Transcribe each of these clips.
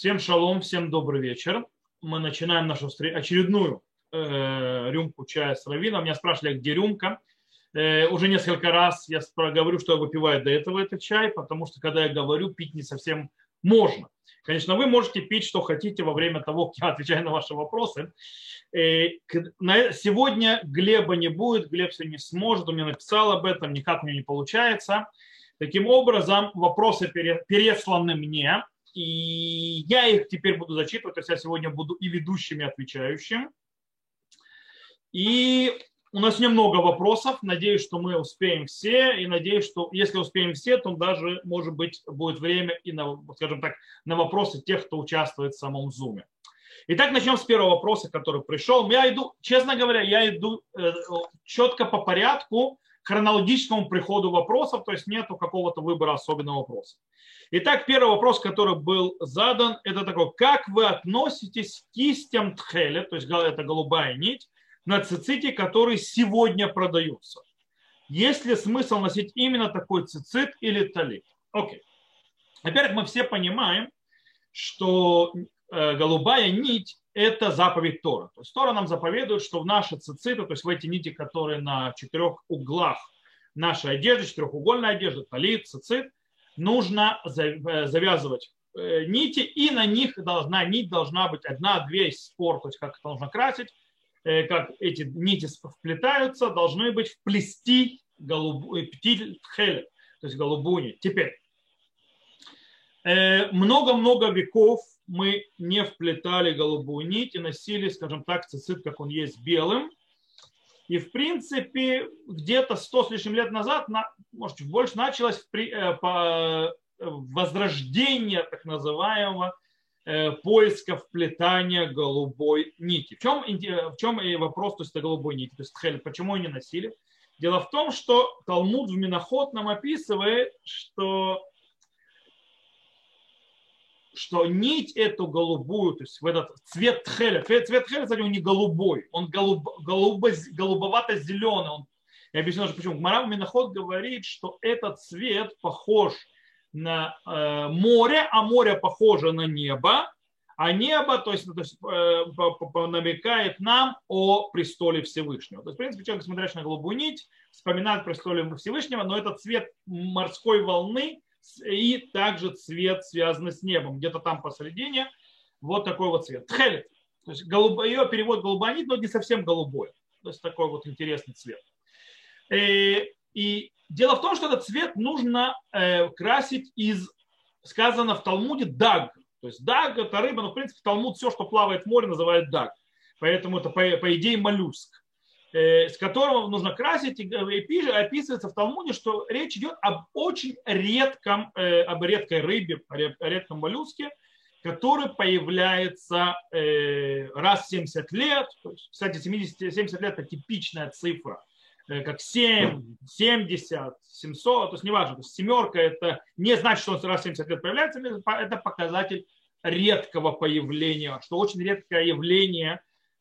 Всем шалом, всем добрый вечер. Мы начинаем нашу очередную э, рюмку чая с равином. Меня спрашивали, где рюмка. Э, уже несколько раз я говорю, что я выпиваю до этого этот чай, потому что когда я говорю, пить не совсем можно. Конечно, вы можете пить, что хотите во время того, как я отвечаю на ваши вопросы. Э, сегодня Глеба не будет, Глеб сегодня не сможет, он мне написал об этом, никак мне не получается. Таким образом, вопросы пересланы мне, и я их теперь буду зачитывать, то есть я сегодня буду и ведущим, и отвечающим. И у нас немного вопросов. Надеюсь, что мы успеем все. И надеюсь, что если успеем все, то даже, может быть, будет время и на, скажем так, на вопросы тех, кто участвует в самом зуме. Итак, начнем с первого вопроса, который пришел. Я иду, честно говоря, я иду э, четко по порядку, хронологическому приходу вопросов, то есть нету какого-то выбора особенного вопроса. Итак, первый вопрос, который был задан, это такой, как вы относитесь к кистям тхеля, то есть это голубая нить, на циците, которые сегодня продаются. Есть ли смысл носить именно такой цицит или талит? Окей. Во-первых, мы все понимаем, что э, голубая нить – это заповедь Тора. То есть Тора нам заповедует, что в наши цициты, то есть в эти нити, которые на четырех углах нашей одежды, четырехугольной одежды, талит, цицит, нужно э, завязывать э, нити, и на них должна, нить должна быть одна, две, спор, то есть как это нужно красить, Э, как эти нити вплетаются, должны быть вплести голубую, птиль то есть голубую нить. Теперь, много-много веков мы не вплетали голубую нить и носили, скажем так, цицит, как он есть, белым. И, в принципе, где-то сто с лишним лет назад, может, чуть больше, началось э, возрождение так называемого Э, поиска вплетания голубой нити. В чем, в чем и вопрос то есть, о голубой нити? То есть, тхель, почему они носили? Дело в том, что Талмуд в Миноход нам описывает, что, что нить эту голубую, то есть в этот цвет тхеля, цвет тхеля, кстати, он не голубой, он голуб, голубо, голубовато-зеленый. Он, я объясню, почему. Гмарам Миноход говорит, что этот цвет похож на э, море, а море похоже на небо, а небо то есть, то есть, э, намекает нам о престоле Всевышнего. То есть, в принципе, человек, смотрящий на голубую нить, вспоминает престоле Всевышнего, но это цвет морской волны и также цвет, связанный с небом. Где-то там посередине вот такой вот цвет. Тхелет. То есть голуб... ее перевод голубая нить, но не совсем голубой. То есть такой вот интересный цвет. И, э, и Дело в том, что этот цвет нужно э, красить из, сказано в Талмуде, даг. То есть даг – это рыба, но в принципе Талмуд все, что плавает в море, называет даг. Поэтому это по, по идее моллюск, с которого нужно красить. И, и описывается в Талмуде, что речь идет об очень редком, э, об редкой рыбе, о редком моллюске, который появляется э, раз в 70 лет. кстати, 70, 70 лет – это типичная цифра Э, как 7, 70, 700, то есть неважно, то есть семерка это не значит, что он раз в 70 лет появляется, это показатель редкого появления, что очень редкое явление,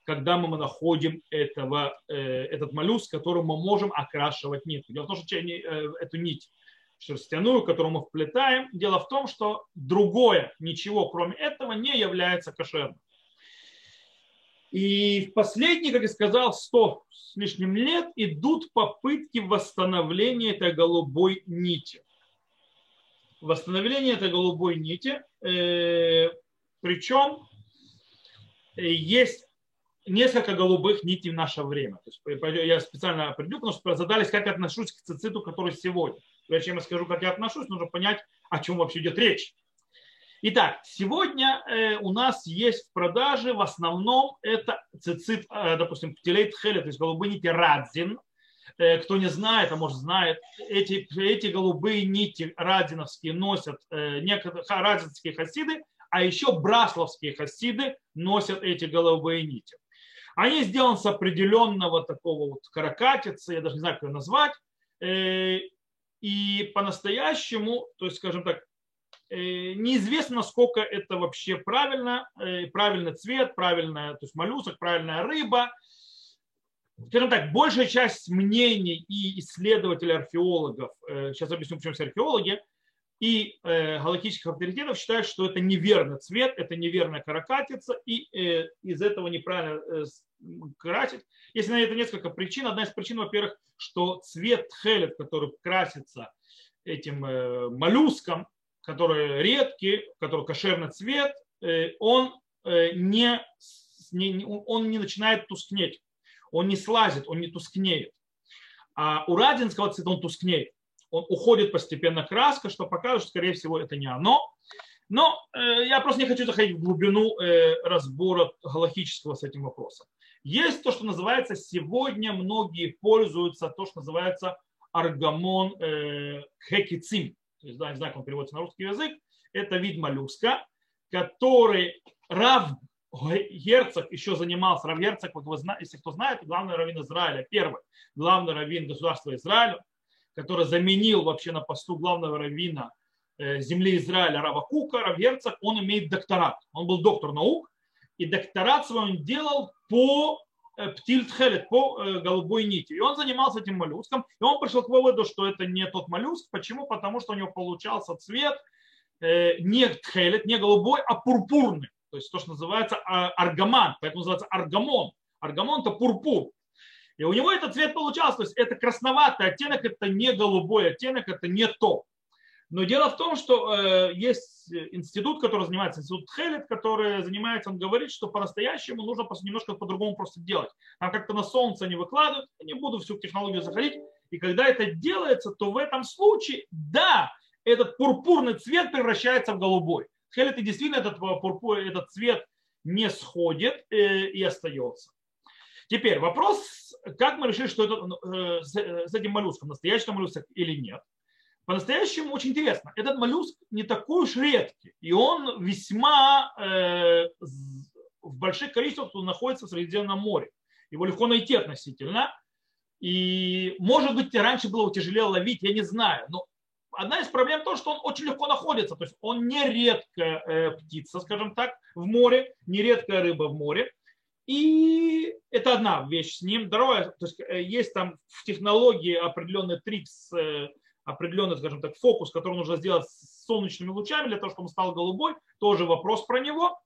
когда мы находим этого, э, этот моллюск, которым мы можем окрашивать нитку. Дело в том, что э, эту нить шерстяную, которую мы вплетаем, дело в том, что другое, ничего кроме этого не является кошерным. И в последние, как я сказал, 100 с лишним лет идут попытки восстановления этой голубой нити. Восстановление этой голубой нити. Э, причем есть несколько голубых нитей в наше время. То есть я специально определю, потому что задались, как я отношусь к цициту, который сегодня. Прежде чем я скажу, как я отношусь, нужно понять, о чем вообще идет речь. Итак, сегодня э, у нас есть в продаже в основном это цицит, э, допустим, птилейт хелет, то есть голубые нити радзин. Э, кто не знает, а может знает, эти, эти голубые нити радзиновские носят некоторые радзинские хасиды, а еще брасловские хасиды носят эти голубые нити. Они сделаны с определенного такого вот каракатицы, я даже не знаю, как ее назвать, и по-настоящему, то есть, скажем так, Э, неизвестно, насколько это вообще правильно, э, правильный цвет, правильная, то есть моллюсок, правильная рыба. Скажем так, большая часть мнений и исследователей, археологов, э, сейчас объясню, почему все археологи, и э, галактических авторитетов считают, что это неверный цвет, это неверная каракатица, и э, из этого неправильно э, красить. Если на это несколько причин. Одна из причин, во-первых, что цвет тхелет, который красится этим э, моллюском, который редкий, который кошерный цвет, э, он, э, не, не, он не начинает тускнеть, он не слазит, он не тускнеет. А у радинского цвета он тускнеет он уходит постепенно краска, что покажет, что, скорее всего, это не оно. Но э, я просто не хочу заходить в глубину э, разбора галактического с этим вопросом. Есть то, что называется, сегодня многие пользуются, то, что называется аргамон э, хекицим. То есть, да, не знаю, как он переводится на русский язык. Это вид моллюска, который Рав Герцог еще занимался, Рав Герцог, вы знаете, если кто знает, главный раввин Израиля, первый главный раввин государства Израиля, который заменил вообще на посту главного раввина э, земли Израиля Рава Кука, Рав он имеет докторат. Он был доктор наук, и докторат свой он делал по э, птильтхелет, по э, голубой нити. И он занимался этим моллюском, и он пришел к выводу, что это не тот моллюск. Почему? Потому что у него получался цвет не тхелет, не голубой, а пурпурный. То есть то, что называется а, аргаман, поэтому называется аргамон. Аргамон это пурпур. И у него этот цвет получался, то есть это красноватый оттенок, это не голубой оттенок, это не то. Но дело в том, что э, есть институт, который занимается, институт Хелет, который занимается, он говорит, что по-настоящему нужно просто немножко по-другому просто делать. Там как-то на солнце не выкладывают, не буду всю технологию заходить. И когда это делается, то в этом случае, да, этот пурпурный цвет превращается в голубой. Хелет и действительно этот, пурпур, этот цвет не сходит э, и остается. Теперь вопрос, как мы решили, что это ну, э, э, с этим моллюском, настоящий моллюск или нет. По-настоящему очень интересно. Этот моллюск не такой уж редкий, и он весьма э, в больших количествах находится в Средиземном море. Его легко найти относительно. И, может быть, раньше было тяжелее ловить, я не знаю. Но одна из проблем то, что он очень легко находится. То есть он не редкая э, птица, скажем так, в море, не редкая рыба в море. И это одна вещь с ним. Второе, то есть э, есть там в технологии определенный трикс, э, определенный, скажем так, фокус, который нужно сделать с солнечными лучами для того, чтобы он стал голубой. Тоже вопрос про него.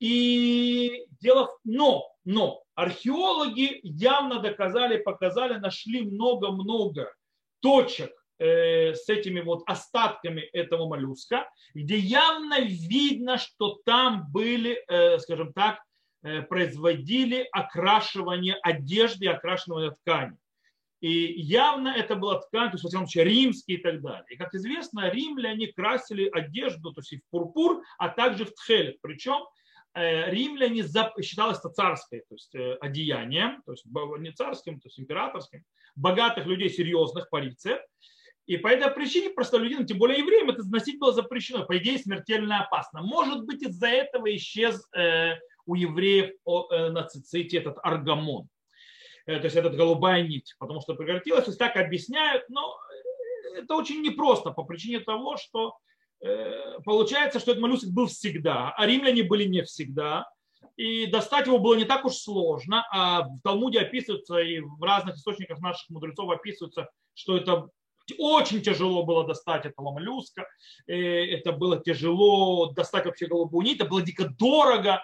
И дело, но, но археологи явно доказали, показали, нашли много-много точек э, с этими вот остатками этого моллюска, где явно видно, что там были, э, скажем так, производили окрашивание одежды, окрашивание ткани. И явно это была ткань, то есть, во всяком случае, римские и так далее. И, как известно, римляне красили одежду, то есть и в пурпур, а также в тхелет. Причем э, римляне считалось это царское, то есть э, одеянием, то есть не царским, то есть императорским, богатых людей, серьезных, парицев. И по этой причине простолюдинам, тем более евреям, это носить было запрещено. По идее, смертельно опасно. Может быть, из-за этого исчез у евреев э, на циците этот аргамон, э, то есть этот голубая нить, потому что прекратилось, то есть так объясняют, но это очень непросто по причине того, что э, получается, что этот моллюск был всегда, а римляне были не всегда, и достать его было не так уж сложно, а в Талмуде описывается и в разных источниках наших мудрецов описывается, что это очень тяжело было достать этого моллюска, это было тяжело достать вообще голубую нить, это было дико дорого,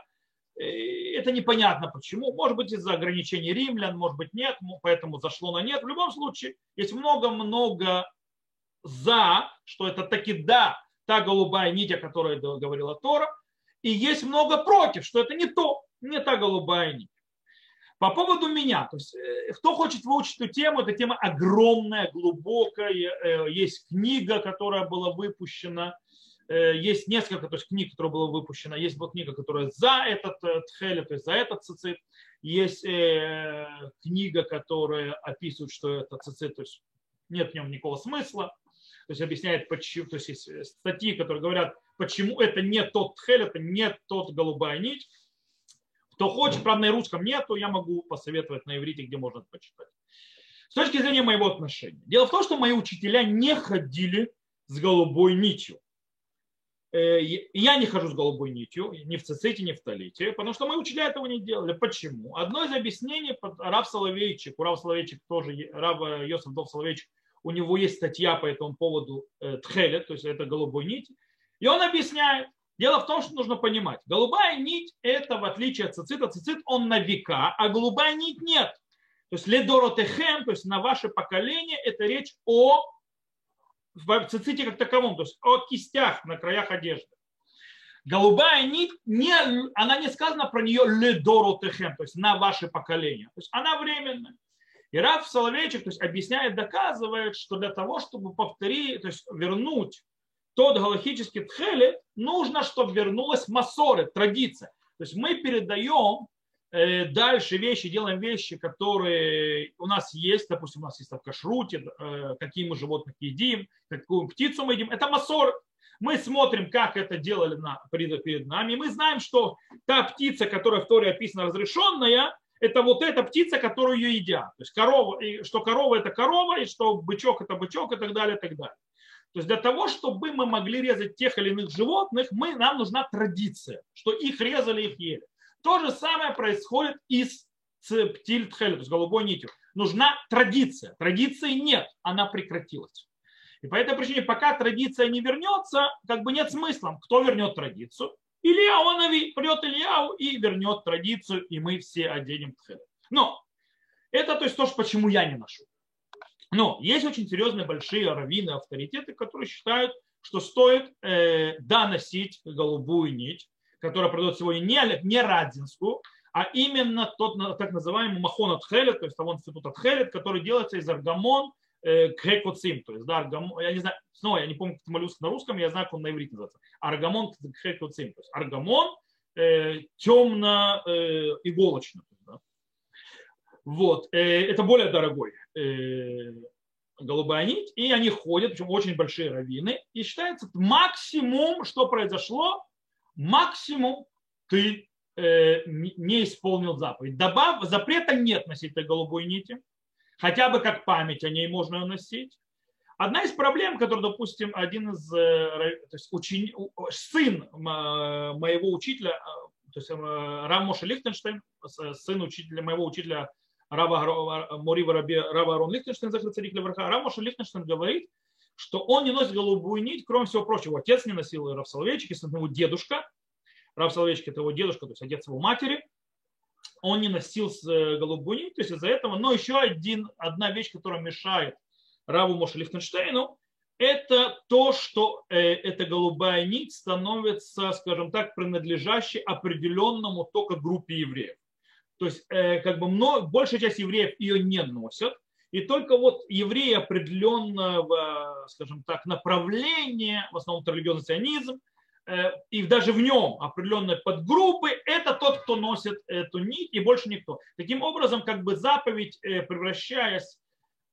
это непонятно почему. Может быть из-за ограничений римлян, может быть нет, поэтому зашло на нет. В любом случае, есть много-много за, что это таки да, та голубая нить, о которой говорила Тора, и есть много против, что это не то, не та голубая нить. По поводу меня, то есть, э, кто хочет выучить эту тему, эта тема огромная, глубокая. Э, есть книга, которая была выпущена Э, есть несколько то есть, книг, которые было выпущено. Есть вот книга, которая за этот э, тхеле, то есть за этот цицит. Есть э, книга, которая описывает, что это цицит, то есть нет в нем никакого смысла. То есть объясняет, почему, то есть есть э, статьи, которые говорят, почему это не тот тхель, это не тот голубая нить. Кто хочет, правда, на русском нету, я могу посоветовать на иврите, где можно это почитать. С точки зрения моего отношения. Дело в том, что мои учителя не ходили с голубой нитью. Э, я не хожу с голубой нитью, ни в циците, ни в талите, потому что мои учителя этого не делали. Почему? Одно из объяснений, Рав Соловейчик, у Рав Соловейчик тоже, Рав Йосиф Дов Соловейчик, у него есть статья по этому поводу э, Тхелет, то есть это голубой нить. И он объясняет, дело в том, что нужно понимать, голубая нить это в отличие от цицита, цицит он на века, а голубая нить нет. То есть ледоротехем, то есть на ваше поколение, это речь о в циците как таковом, то есть о кистях на краях одежды. Голубая нить, не, она не сказана про нее ледоротехем, то есть на ваше поколение. То есть она временная. И Раф Соловейчик то есть, объясняет, доказывает, что для того, чтобы повторить, то есть вернуть тот галахический тхелет, нужно, чтобы вернулась масоры, традиция. То есть мы передаем дальше вещи, делаем вещи, которые у нас есть, допустим, у нас есть в кашруте, э, какие мы животных едим, какую птицу мы едим, это масор. Мы смотрим, как это делали на, перед, перед нами, и мы знаем, что та птица, которая в Торе описана разрешенная, это вот эта птица, которую ее едят. То есть корова, и что корова это корова, и что бычок это бычок и так далее, и так далее. То есть для того, чтобы мы могли резать тех или иных животных, мы, нам нужна традиция, что их резали, их ели. То же самое происходит и с птильтхелем, есть голубой нитью. Нужна традиция. Традиции нет, она прекратилась. И по этой причине, пока традиция не вернется, как бы нет смысла. Кто вернет традицию? Илья, он придет Ильяу и вернет традицию, и мы все оденем тхелет. Но это то есть то, почему я не ношу. Но есть очень серьезные большие раввины, авторитеты, которые считают, что стоит э, да носить голубую нить, которая продает сегодня не, не радзинскую, а именно тот так называемый махон от хелет, то есть того институт от хелет, который делается из аргамон, Э, крекоцим, то есть, да, аргамон, я не знаю, снова я не помню, как моллюск на русском, я знаю, как он на иврите называется. Аргамон крекоцим, то есть аргамон э, темно-иголочный. Э, да. Вот, э, это более дорогой э, голубая нить, и они ходят, причем очень большие раввины, и считается максимум, что произошло, максимум ты э, не исполнил заповедь. Добав, запрета нет носить этой голубой нити, хотя бы как память о ней можно носить. Одна из проблем, которую, допустим, один из, э, то есть учени, сын моего учителя, э, то есть э, Рам Моша Лихтенштейн, сын учителя, моего учителя Рава, Мурива Раби, Рава Арон Лихтенштейн, закрыт царик Левраха, Рам Моша Лихтенштейн говорит, что он не носит голубую нить, кроме всего прочего. Отец не носил Рав Соловейчик, если его дедушка. Рав Соловейчик это его дедушка, то есть отец его матери он не носил э, голубую нить, то есть из-за этого. Но еще один, одна вещь, которая мешает Раву Моше Лихтенштейну, это то, что э, эта голубая нить становится, скажем так, принадлежащей определенному только группе евреев. То есть э, как бы много, большая часть евреев ее не носят, и только вот евреи определенного, скажем так, направления, в основном это религиозный сионизм, Э, и даже в нем определенные подгруппы, это тот, кто носит эту нить, и больше никто. Таким образом, как бы заповедь, э, превращаясь,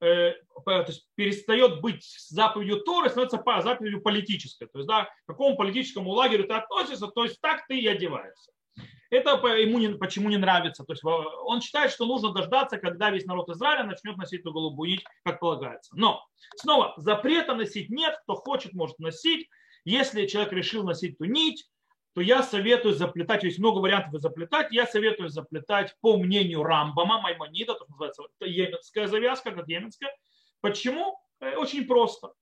э, то есть перестает быть заповедью Торы, становится заповедью политической. То есть, да, к какому политическому лагерю ты относишься, то есть так ты и одеваешься. Это ему не, почему не нравится. То есть он считает, что нужно дождаться, когда весь народ Израиля начнет носить эту голубую нить, как полагается. Но снова запрета носить нет, кто хочет, может носить. Если человек решил носить ту нить, то я советую заплетать, есть много вариантов заплетать, я советую заплетать по мнению Рамбама, Маймонида, то называется йеменская завязка, как йеменская. Почему? Э, очень просто.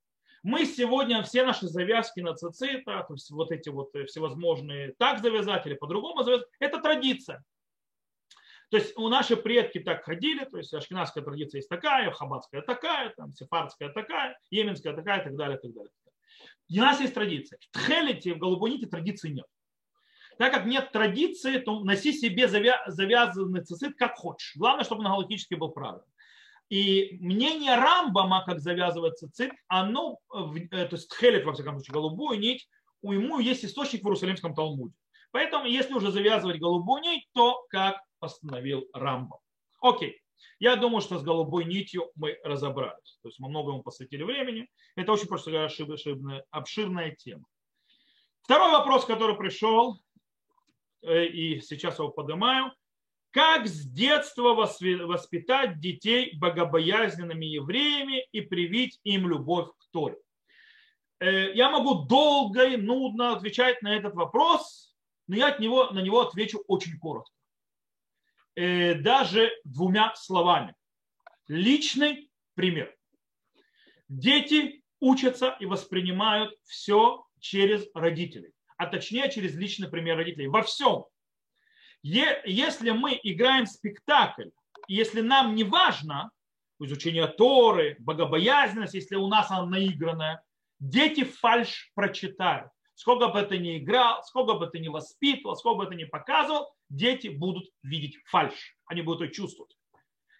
Мы сегодня все наши завязки на цицита, то есть вот эти вот всевозможные так завязать или по-другому завязать, это традиция. То есть у наши предки так ходили, то есть ашкенадская традиция есть такая, хабатская такая, там, сефардская такая, йеменская такая и так далее, и так далее. У нас есть традиция. В тхелете, в голубоните традиции нет. Так как нет традиции, то носи себе завязанный цицит как хочешь. Главное, чтобы он галактически был правильным. И мнение Рамбама, как завязывать цицит, оно, э, то есть тхелет, во всяком случае, голубую нить, у ему есть источник в Иерусалимском Талмуде. Поэтому, если уже завязывать голубую нить, то как постановил Рамбам. Окей. Я думаю, что с голубой нитью мы разобрались. То есть мы много ему посвятили времени. Это очень просто говоря, обширная, обширная тема. Второй вопрос, который пришел, э, и сейчас его поднимаю. Как с детства воспитать детей богобоязненными евреями и привить им любовь к Торе? Э, я могу долго и нудно отвечать на этот вопрос, но я от него, на него отвечу очень коротко. Э, даже двумя словами. Личный пример. Дети учатся и воспринимают все через родителей, а точнее через личный пример родителей. Во всем. Если мы играем спектакль, если нам не важно изучение Торы, богобоязненность, если у нас она наигранная, дети фальш прочитают. Сколько бы это ни играл, сколько бы это ни воспитывал, сколько бы это ни показывал, дети будут видеть фальш. Они будут это чувствовать.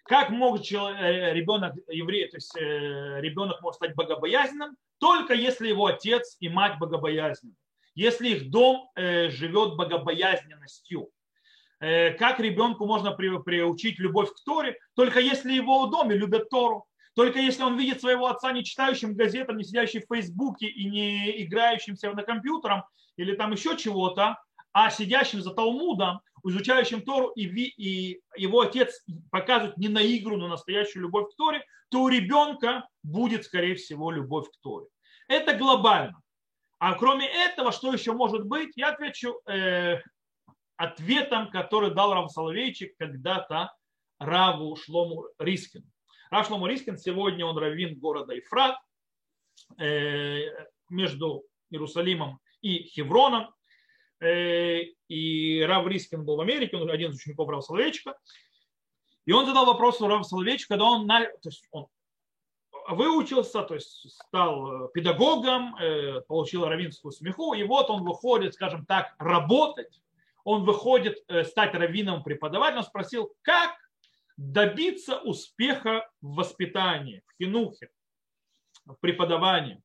Как может э, ребенок, еврей, то есть э, ребенок может стать богобоязненным? Только если его отец и мать богобоязненны. Если их дом э, живет богобоязненностью. Как ребенку можно приучить любовь к Торе? Только если его в доме любят Тору. Только если он видит своего отца не читающим газетам, не сидящим в Фейсбуке и не играющимся на компьютером или там еще чего-то, а сидящим за Талмудом, изучающим Тору, и, и его отец показывает не на игру, но настоящую любовь к Торе, то у ребенка будет, скорее всего, любовь к Торе. Это глобально. А кроме этого, что еще может быть, я отвечу э, ответом, который дал Рав Соловейчик когда-то Раву Шлому Рискину. Рав Шлому Рискин сегодня он раввин города Ифрат э, между Иерусалимом и Хевроном. Э, и Рав Рискин был в Америке, он один из учеников Рава Соловейчика. И он задал вопрос Рава Соловейчика, когда он, то есть он выучился, то есть стал педагогом, э, получил равинскую смеху, и вот он выходит, скажем так, работать, он выходит стать раввином преподавателем, он спросил, как добиться успеха в воспитании, в хинухе, в преподавании.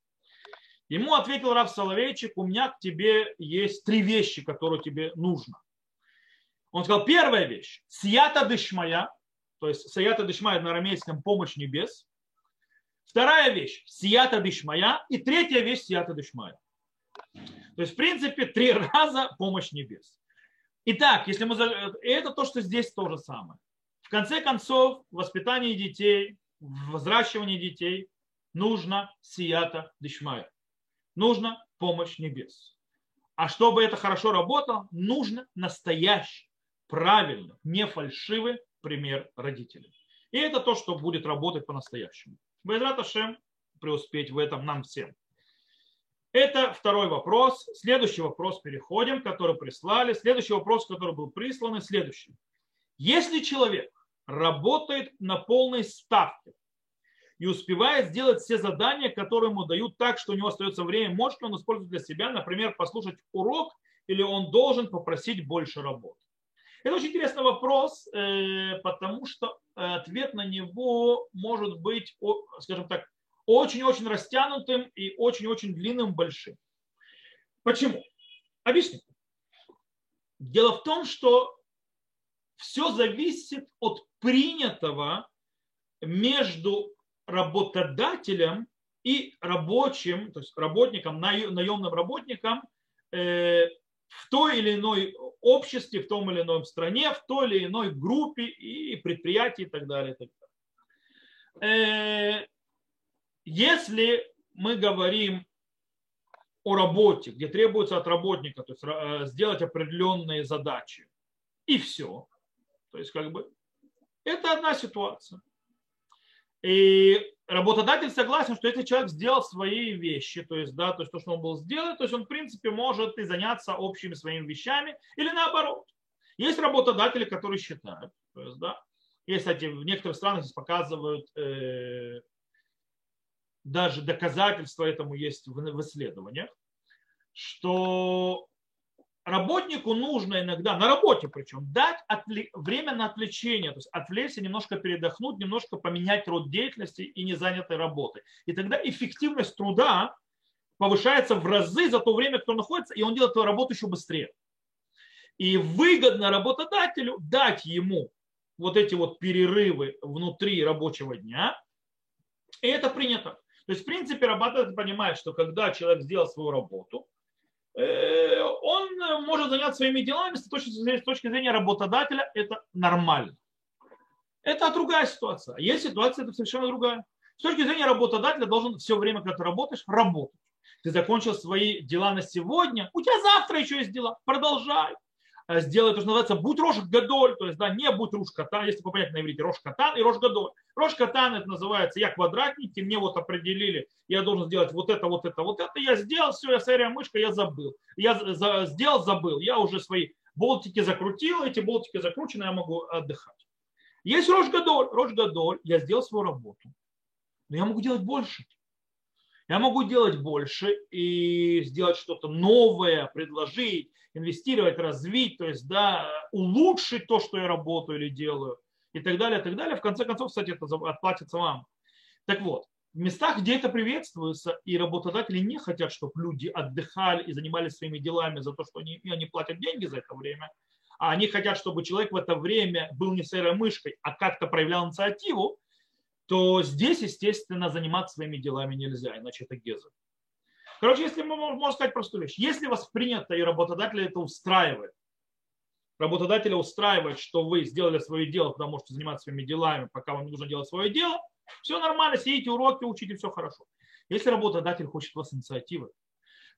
Ему ответил Рав Соловейчик, у меня к тебе есть три вещи, которые тебе нужно. Он сказал, первая вещь, сията дышмая, то есть сията дышмая на арамейском помощь небес. Вторая вещь, сията дышмая. И третья вещь, сията дышмая. То есть, в принципе, три раза помощь небес. Итак, если мы... Это то, что здесь то же самое. В конце концов, воспитание детей, взращивание детей нужно сията дышмая нужна помощь небес. А чтобы это хорошо работало, нужно настоящий, правильный, не фальшивый пример родителей. И это то, что будет работать по-настоящему. Байзрат Ашем преуспеть в этом нам всем. Это второй вопрос. Следующий вопрос переходим, который прислали. Следующий вопрос, который был прислан, следующий. Если человек работает на полной ставке, и успевает сделать все задания, которые ему дают так, что у него остается время. Может ли он использовать для себя, например, послушать урок, или он должен попросить больше работы? Это очень интересный вопрос, э, потому что ответ на него может быть, скажем так, очень-очень растянутым и очень-очень длинным, большим. Почему? Объясню. Дело в том, что все зависит от принятого между работодателем и рабочим, то есть работникам, наемным работникам э, в той или иной обществе, в том или иной стране, в той или иной группе и предприятии и так далее. И так далее. Если мы говорим о работе, где требуется от работника то есть, э, сделать определенные задачи, и все. То есть, как бы, это одна ситуация. И работодатель согласен, что если человек сделал свои вещи, то есть, да, то есть то, что он был сделать, то есть он, в принципе, может и заняться общими своими вещами, или наоборот. Есть работодатели, которые считают, то есть, да, и, кстати, в некоторых странах здесь показывают э, даже доказательства этому есть в, исследованиях, что работнику нужно иногда, на работе причем, дать отвле- время на отвлечение, то есть отвлечься, немножко передохнуть, немножко поменять род деятельности и не занятой работы. И тогда эффективность труда повышается в разы за то время, кто находится, и он делает эту работу еще быстрее. И выгодно работодателю дать ему вот эти вот перерывы внутри рабочего дня, и это принято. То есть, в принципе, работодатель понимает, что когда человек сделал свою работу, Э, он может заняться своими делами с точки, с точки зрения работодателя, это нормально. Это другая ситуация. Есть ситуация, это совершенно другая. С точки зрения работодателя должен все время, когда ты работаешь, работать. Ты закончил свои дела на сегодня, у тебя завтра еще есть дела, продолжай. Э, сделай то, что называется будь рожь гадоль, то есть да, не будь руш катан, если понять на иврите, рожь катан и рожь гадоль. Рожь катан это называется, я квадратники, мне вот определили, я должен сделать вот это, вот это, вот это, я сделал, все, я сырая мышка, я забыл. Я за, сделал, забыл, я уже свои болтики закрутил, эти болтики закручены, я могу отдыхать. Есть рожь гадоль, рожь гадоль, я сделал свою работу, но я могу делать больше. Я могу делать больше и сделать что-то новое, предложить, инвестировать, развить, то есть да, улучшить то, что я работаю или делаю и так далее, и так далее. В конце концов, кстати, это отплатится вам. Так вот, в местах, где это приветствуется, и работодатели не хотят, чтобы люди отдыхали и занимались своими делами за то, что они, они платят деньги за это время, а они хотят, чтобы человек в это время был не сырой мышкой, а как-то проявлял инициативу, то здесь, естественно, заниматься своими делами нельзя, иначе это геза. Короче, если мы можем сказать простую вещь, если вас принято и работодатель это устраивает, работодателя устраивает, что вы сделали свое дело, потому можете заниматься своими делами, пока вам не нужно делать свое дело, все нормально, сидите уроки, учите, все хорошо. Если работодатель хочет вас инициативы,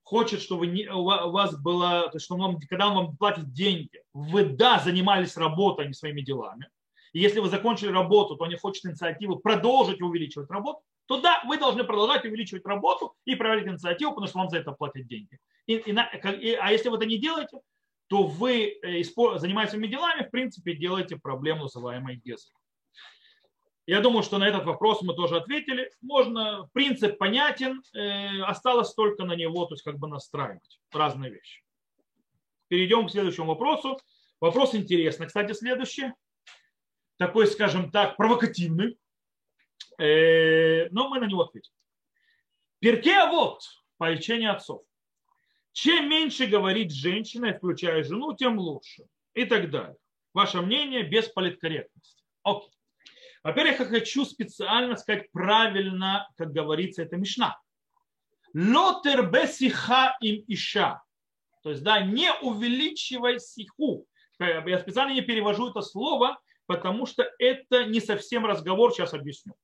хочет, чтобы у вас было, то есть, что вам, когда он вам платит деньги, вы, да, занимались работой, а не своими делами, и если вы закончили работу, то они хотят инициативу продолжить увеличивать работу, то да, вы должны продолжать увеличивать работу и проявлять инициативу, потому что вам за это платят деньги. И, и, и, а если вы это не делаете, то вы, э, занимаясь своими делами, в принципе, делаете проблему, называемой гезой. Я думаю, что на этот вопрос мы тоже ответили. Можно, принцип понятен, э, осталось только на него, то есть как бы настраивать разные вещи. Перейдем к следующему вопросу. Вопрос интересный. Кстати, следующий такой, скажем так, провокативный, но мы на него ответим. Перке а вот поучение отцов. Чем меньше говорит женщина, включая жену, тем лучше. И так далее. Ваше мнение без политкорректности. Окей. Во-первых, я хочу специально сказать правильно, как говорится, это Мишна. Лотер бесиха им иша. То есть, да, не увеличивай сиху. Я специально не перевожу это слово, потому что это не совсем разговор, сейчас объясню.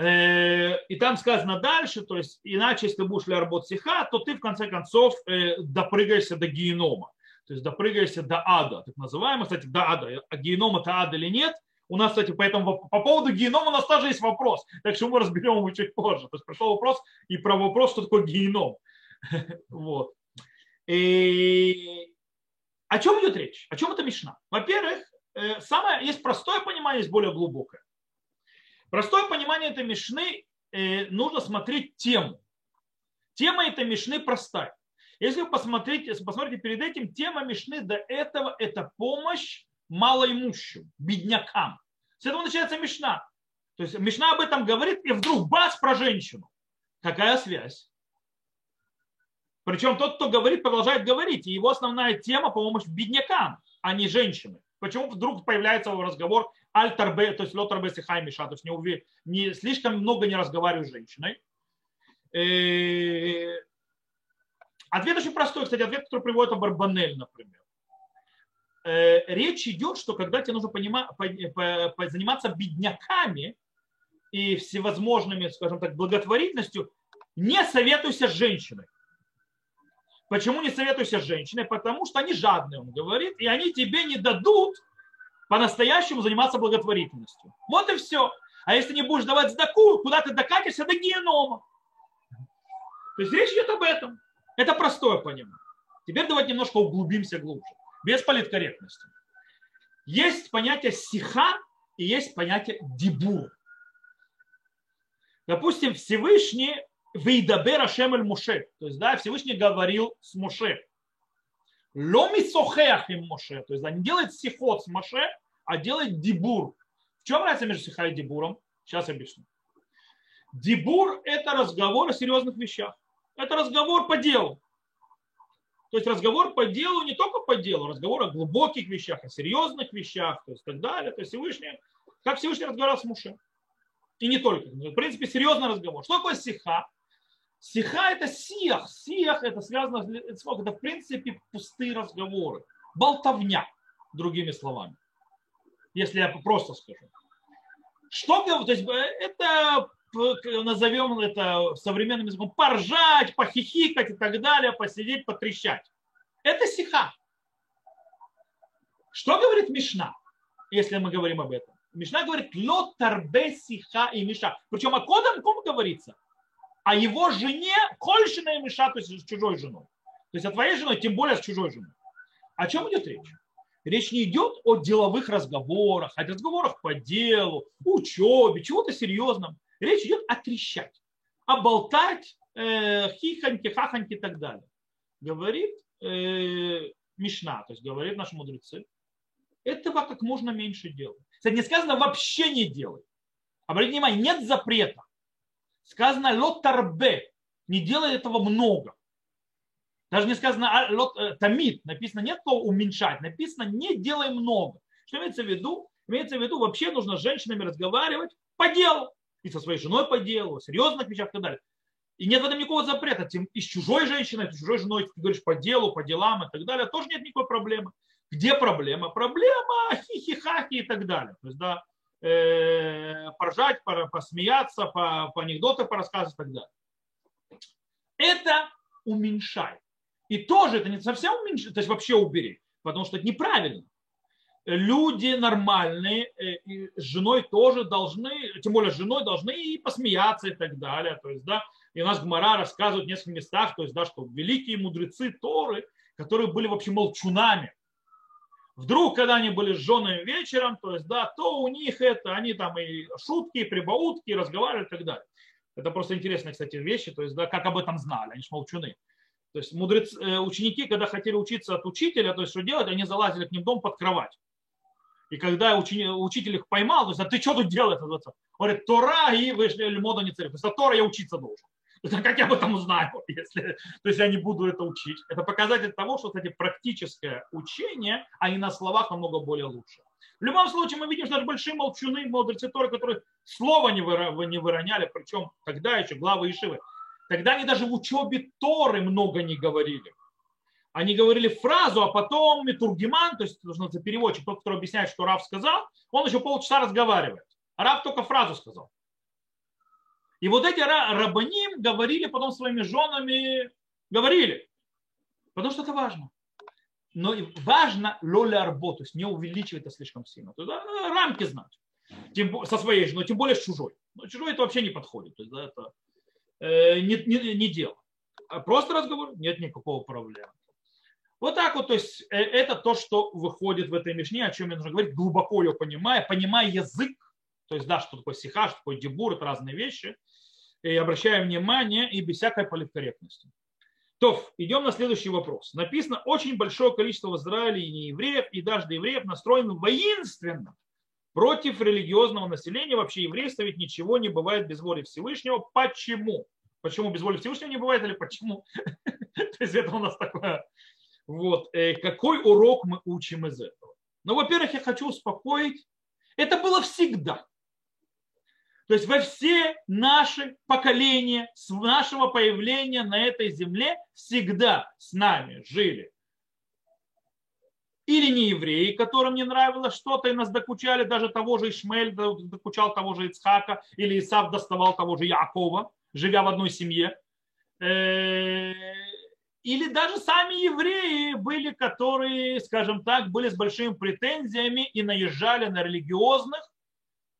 Э, и там сказано дальше, то есть иначе, если будешь для работы сиха, то ты в конце концов э, допрыгаешься до генома. То есть допрыгаешься до ада, так называемого. Кстати, до ада. А геном это ад или нет? У нас, кстати, поэтому по поводу генома у нас тоже есть вопрос. Так что мы разберем его чуть позже. То есть пришел вопрос и про вопрос, что такое геном. Вот. И... О чем идет речь? О чем это Мишна? Во-первых, Э, самое, есть простое понимание, есть более глубокое. Простое понимание этой мишны э, нужно смотреть тему. Тема этой мишны простая. Если вы посмотрите, посмотрите перед этим, тема мишны до этого – это помощь малоимущим, беднякам. С этого начинается мишна. То есть мишна об этом говорит, и вдруг бац про женщину. Какая связь? Причем тот, кто говорит, продолжает говорить. И его основная тема – помощь беднякам, а не женщинам. Почему вдруг появляется разговор альтарбе, то есть лотарбе сихай миша, то есть не, не слишком много не разговариваю с женщиной. Э, ответ очень простой, кстати, ответ, который приводит Барбанель, например. Э, речь идет, что когда тебе нужно понимать, заниматься бедняками и всевозможными, скажем так, благотворительностью, не советуйся с женщиной. Почему не советуйся с женщиной? Потому что они жадные, он говорит, и они тебе не дадут по-настоящему заниматься благотворительностью. Вот и все. А если не будешь давать сдаку, куда ты докатишься до генома. То есть речь идет об этом. Это простое понимание. Теперь давайте немножко углубимся глубже. Без политкорректности. Есть понятие сиха и есть понятие дибур. Допустим, Всевышний Вейдабер Ашем Муше. То есть, да, Всевышний говорил с Муше. Ломи сохеах им Муше. То есть, да, не делает сихот с Муше, а делает дибур. В чем разница между сиха и дибуром? Сейчас объясню. Дибур – это разговор о серьезных вещах. Это разговор по делу. То есть разговор по делу не только по делу, разговор о глубоких вещах, о серьезных вещах, то есть так далее. То есть Всевышний, как Всевышний разговаривал с Муше. И не только. В принципе, серьезный разговор. Что такое сиха? Сиха это сиях. Сиях это связано, это в принципе пустые разговоры. Болтовня, другими словами. Если я просто скажу. Что, то есть э, это назовем это современным языком, поржать, похихикать и так далее, посидеть, потрещать. Это сиха. Что говорит Мишна, если мы говорим об этом? Мишна говорит ло тарбе сиха и миша. Причем о кодом ком говорится? О его жене Кольшина и Миша, то есть с чужой женой. То есть о твоей женой, тем более с чужой женой. О чем идет речь? Речь не идет о деловых разговорах, о разговорах по делу, учебе, чего-то серьезном. Речь идет о трещать, о болтать, э, хихоньки, хахоньки и так далее. Говорит э, Мишна, то есть говорит наши мудрецы, этого как можно меньше делать. Кстати, не сказано вообще не делай. Обратите внимание, нет запрета. Сказано лотарбе, не делай этого много. Даже не сказано а, лот, э, тамид, написано нет то уменьшать, написано не делай много. Что имеется в виду? Имеется в виду, вообще нужно с женщинами разговаривать по делу. И со своей женой по делу, о серьезных вещах и так далее. И нет в этом никакого запрета. Тем и с чужой женщиной, с чужой женой, ты говоришь по делу, по делам и так далее, тоже нет никакой проблемы. Где проблема? Проблема хихихахи и так далее. То есть, да, э, поржать, посмеяться, по, по анекдоты порассказывать и так далее. Это уменьшает. И тоже это не совсем уменьшить, то есть вообще убери, потому что это неправильно. Люди нормальные э, с женой тоже должны, тем более с женой должны и посмеяться и так далее. То есть, да, и у нас Гмара рассказывает в нескольких местах, то есть, да, что великие мудрецы Торы, которые были вообще молчунами, вдруг, когда они были с женой вечером, то есть, да, то у них это, они там и шутки, и прибаутки, и разговаривали и так далее. Это просто интересные, кстати, вещи, то есть, да, как об этом знали, они же молчуны. То есть мудрец, э, ученики, когда хотели учиться от учителя, то есть что делать, они залазили к ним в дом под кровать. И когда ученик, учитель их поймал, то есть, а ты что тут делаешь? Он говорит, Тора и вышли льмода не царь. То есть, а Тора я учиться должен. Это как я об этом узнаю, если, то есть я не буду это учить. Это показатель того, что, кстати, практическое учение, а не на словах намного более лучше. В любом случае мы видим, что даже большие молчуны, мудрецы Торы, которые слова не, выроняли, причем тогда еще главы Ишивы, Тогда они даже в учебе Торы много не говорили. Они говорили фразу, а потом Метургиман, то есть нужно переводчик, тот, который объясняет, что Рав сказал, он еще полчаса разговаривает. А Рав только фразу сказал. И вот эти рабаним говорили потом своими женами, говорили, потому что это важно. Но важно лоля арбо, то есть не увеличивать это слишком сильно. То есть, рамки знать. Тем, со своей женой, тем более с чужой. Но чужой это вообще не подходит. То есть, да, это Э, не, не, не дело. А просто разговор, нет никакого проблемы. Вот так вот, то есть э, это то, что выходит в этой мишне, о чем мне нужно говорить, глубоко ее понимая, понимая язык, то есть, да, что такое сиха, что такое дебур, это разные вещи, и обращая внимание и без всякой политкорректности. То, идем на следующий вопрос. Написано, очень большое количество в Израиле и неевреев, и даже евреев настроено воинственно против религиозного населения. Вообще еврейство ведь ничего не бывает без воли Всевышнего. Почему? Почему без воли Всевышнего не бывает или почему? То есть это у нас такое. Вот. Э, какой урок мы учим из этого? Ну, во-первых, я хочу успокоить. Это было всегда. То есть во все наши поколения, с нашего появления на этой земле всегда с нами жили или не евреи, которым не нравилось что-то, и нас докучали даже того же Ишмель, докучал того же Ицхака, или Исав доставал того же Якова, живя в одной семье. Э, или даже сами евреи были, которые, скажем так, были с большими претензиями и наезжали на религиозных,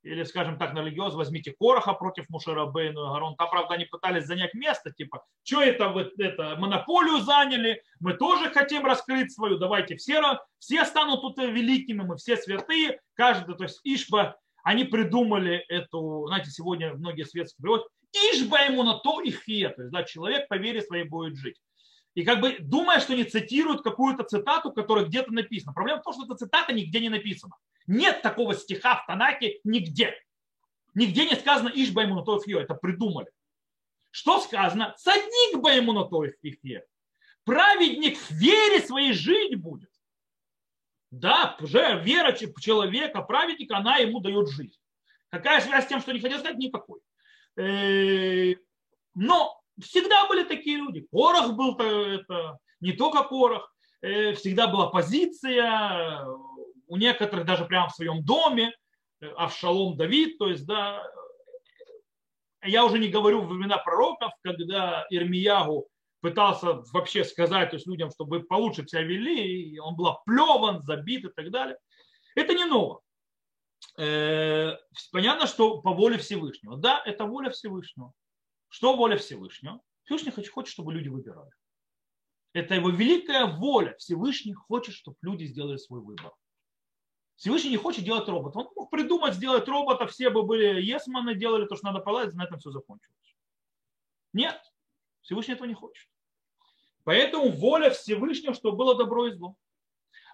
или, скажем так, на религиоз, возьмите Короха против Мушарабейну и Гарон. Там, правда, они пытались занять место, типа, что это вы это, монополию заняли, мы тоже хотим раскрыть свою, давайте все, все станут тут великими, мы все святые, каждый, то есть Ишба, они придумали эту, знаете, сегодня многие светские приводят, Ишба ему на то и хе, то есть, да, человек по вере своей будет жить. И как бы думая, что они цитируют какую-то цитату, которая где-то написана. Проблема в том, что эта цитата нигде не написана. Нет такого стиха в Танаке нигде. Нигде не сказано Иш Баймуна Это придумали. Что сказано? Садник Баймуна Тофье. Праведник в вере своей жить будет. Да, уже вера человека, праведника, она ему дает жизнь. Какая связь с тем, что не хотел сказать? Никакой. Но всегда были такие люди. Корох был это, не только Корох. Э, всегда была позиция, у некоторых даже прямо в своем доме, э, Авшалом Давид, то есть, да, я уже не говорю в времена пророков, когда Ирмиягу пытался вообще сказать то есть людям, чтобы получше себя вели, и он был оплеван, забит и так далее. Это не ново. Э, понятно, что по воле Всевышнего. Да, это воля Всевышнего. Что воля Всевышнего? Всевышний хочет, чтобы люди выбирали. Это его великая воля. Всевышний хочет, чтобы люди сделали свой выбор. Всевышний не хочет делать робота. Он мог придумать сделать робота, все бы были есманы, делали то, что надо поладить, на этом все закончилось. Нет, Всевышний этого не хочет. Поэтому воля Всевышнего, чтобы было добро и зло.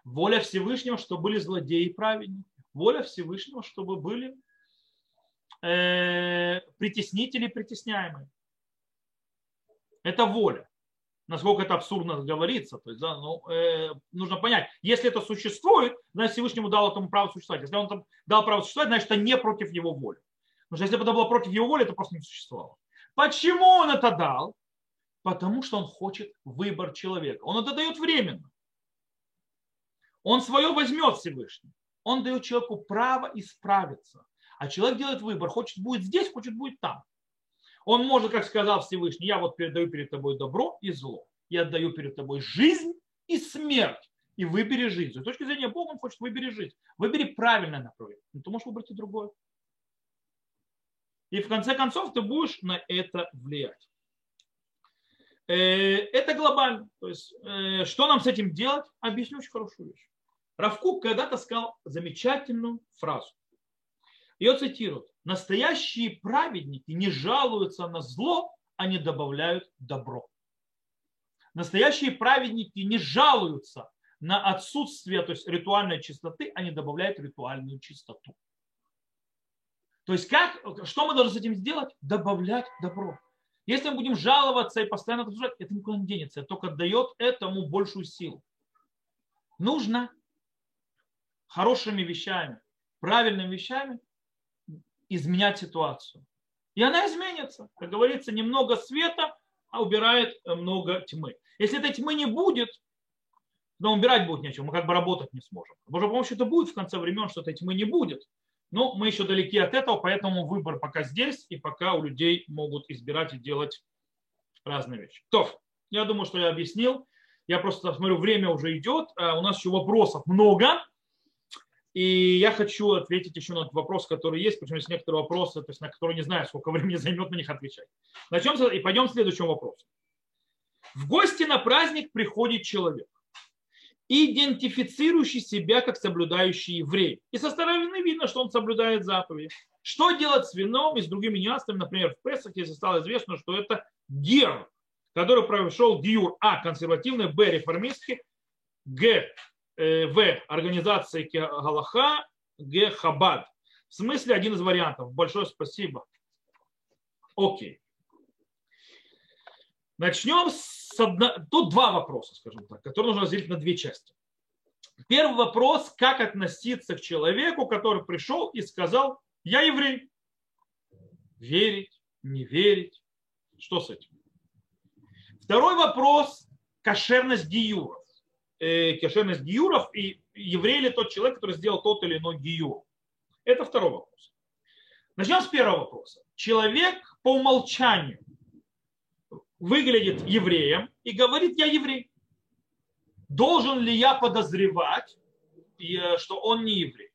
Воля Всевышнего, чтобы были злодеи и праведники. Воля Всевышнего, чтобы были э, притеснители и притесняемые. Это воля. Насколько это абсурдно говорится. То есть, да, ну, э, нужно понять, если это существует, значит Всевышнему дал этому право существовать. Если он дал право существовать, значит это не против его воли. Потому что если бы это было против его воли, это просто не существовало. Почему он это дал? Потому что он хочет выбор человека. Он это дает временно. Он свое возьмет Всевышний. Он дает человеку право исправиться. А человек делает выбор, хочет будет здесь, хочет будет там. Он может, как сказал Всевышний, я вот передаю перед тобой добро и зло. Я отдаю перед тобой жизнь и смерть. И выбери жизнь. С точки зрения Бога он хочет выбери жизнь. Выбери правильное направление. Но ты можешь выбрать и другое. И в конце концов ты будешь на это влиять. Э, это глобально. То есть, э, что нам с этим делать? Объясню очень хорошую вещь. Равкук когда-то сказал замечательную фразу. Ее цитируют. Настоящие праведники не жалуются на зло, они добавляют добро. Настоящие праведники не жалуются на отсутствие то есть ритуальной чистоты, они добавляют ритуальную чистоту. То есть как, что мы должны с этим сделать? Добавлять добро. Если мы будем жаловаться и постоянно это это никуда не денется. Это только дает этому большую силу. Нужно хорошими вещами, правильными вещами изменять ситуацию. И она изменится. Как говорится, немного света, а убирает много тьмы. Если этой тьмы не будет, то убирать будет нечего, мы как бы работать не сможем. Божьей помощью это будет в конце времен, что этой тьмы не будет. Но мы еще далеки от этого, поэтому выбор пока здесь, и пока у людей могут избирать и делать разные вещи. То, я думаю, что я объяснил. Я просто смотрю, время уже идет, а у нас еще вопросов много. И я хочу ответить еще на вопрос, который есть, причем есть некоторые вопросы, то есть на которые не знаю, сколько времени займет на них отвечать. Начнем и пойдем к следующему вопросу. В гости на праздник приходит человек, идентифицирующий себя как соблюдающий еврей. И со стороны видно, что он соблюдает заповеди. Что делать с вином и с другими нюансами, например, в Песах, если стало известно, что это гер, который прошел гиур А консервативный, Б реформистский, Г в. Организации Галаха, Г. Хабад. В смысле один из вариантов. Большое спасибо. Окей. Начнем с одного. Тут два вопроса, скажем так, которые нужно разделить на две части. Первый вопрос, как относиться к человеку, который пришел и сказал, я еврей. Верить, не верить. Что с этим? Второй вопрос, кошерность гиюра э, кешерность гиюров и еврей ли тот человек, который сделал тот или иной гиюр. Это второй вопрос. Начнем с первого вопроса. Человек по умолчанию выглядит евреем и говорит, я еврей. Должен ли я подозревать, э, что он не еврей?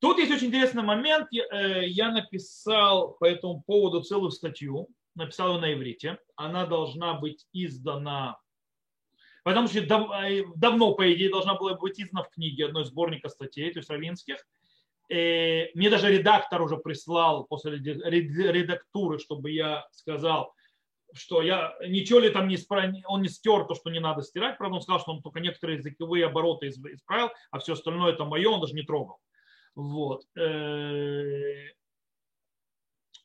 Тут есть очень интересный момент. Я э, написал по этому поводу целую статью. Написал ее на иврите. Она должна быть издана Потому что дав, э, давно, по идее, должна была быть издана в книге одной сборника статей, то есть равинских. И э, мне даже редактор уже прислал после редактуры, чтобы я сказал, что я ничего ли там не исправил, он не стер то, что не надо стирать. Правда, он сказал, что он только некоторые языковые обороты исправил, а все остальное это мое, он даже не трогал. Вот.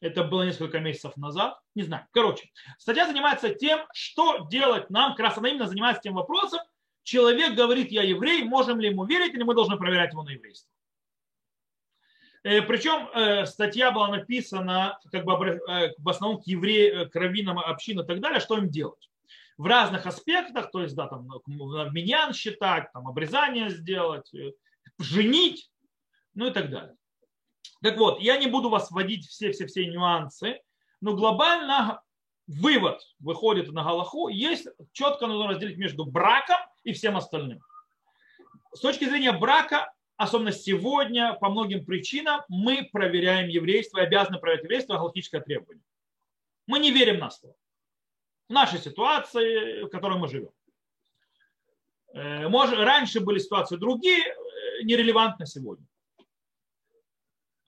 Это было несколько месяцев назад. Не знаю. Короче, статья занимается тем, что делать нам. Как раз она именно занимается тем вопросом. Человек говорит, я еврей, можем ли ему верить, или мы должны проверять его на еврейство. Э, Причем э, статья была написана как бы э, в основном к евреям, к раввинам общин и так далее, что им делать. В разных аспектах, то есть, да, там, миньян считать, там, обрезание сделать, женить, ну и так далее. Так вот, я не буду вас вводить все-все-все нюансы, но глобально вывод выходит на Галаху, есть четко нужно разделить между браком и всем остальным. С точки зрения брака, особенно сегодня, по многим причинам, мы проверяем еврейство обязаны проверять еврейство, галактическое требование. Мы не верим на слово. В нашей ситуации, в которой мы живем. Э, может, раньше были ситуации другие, э, нерелевантны сегодня.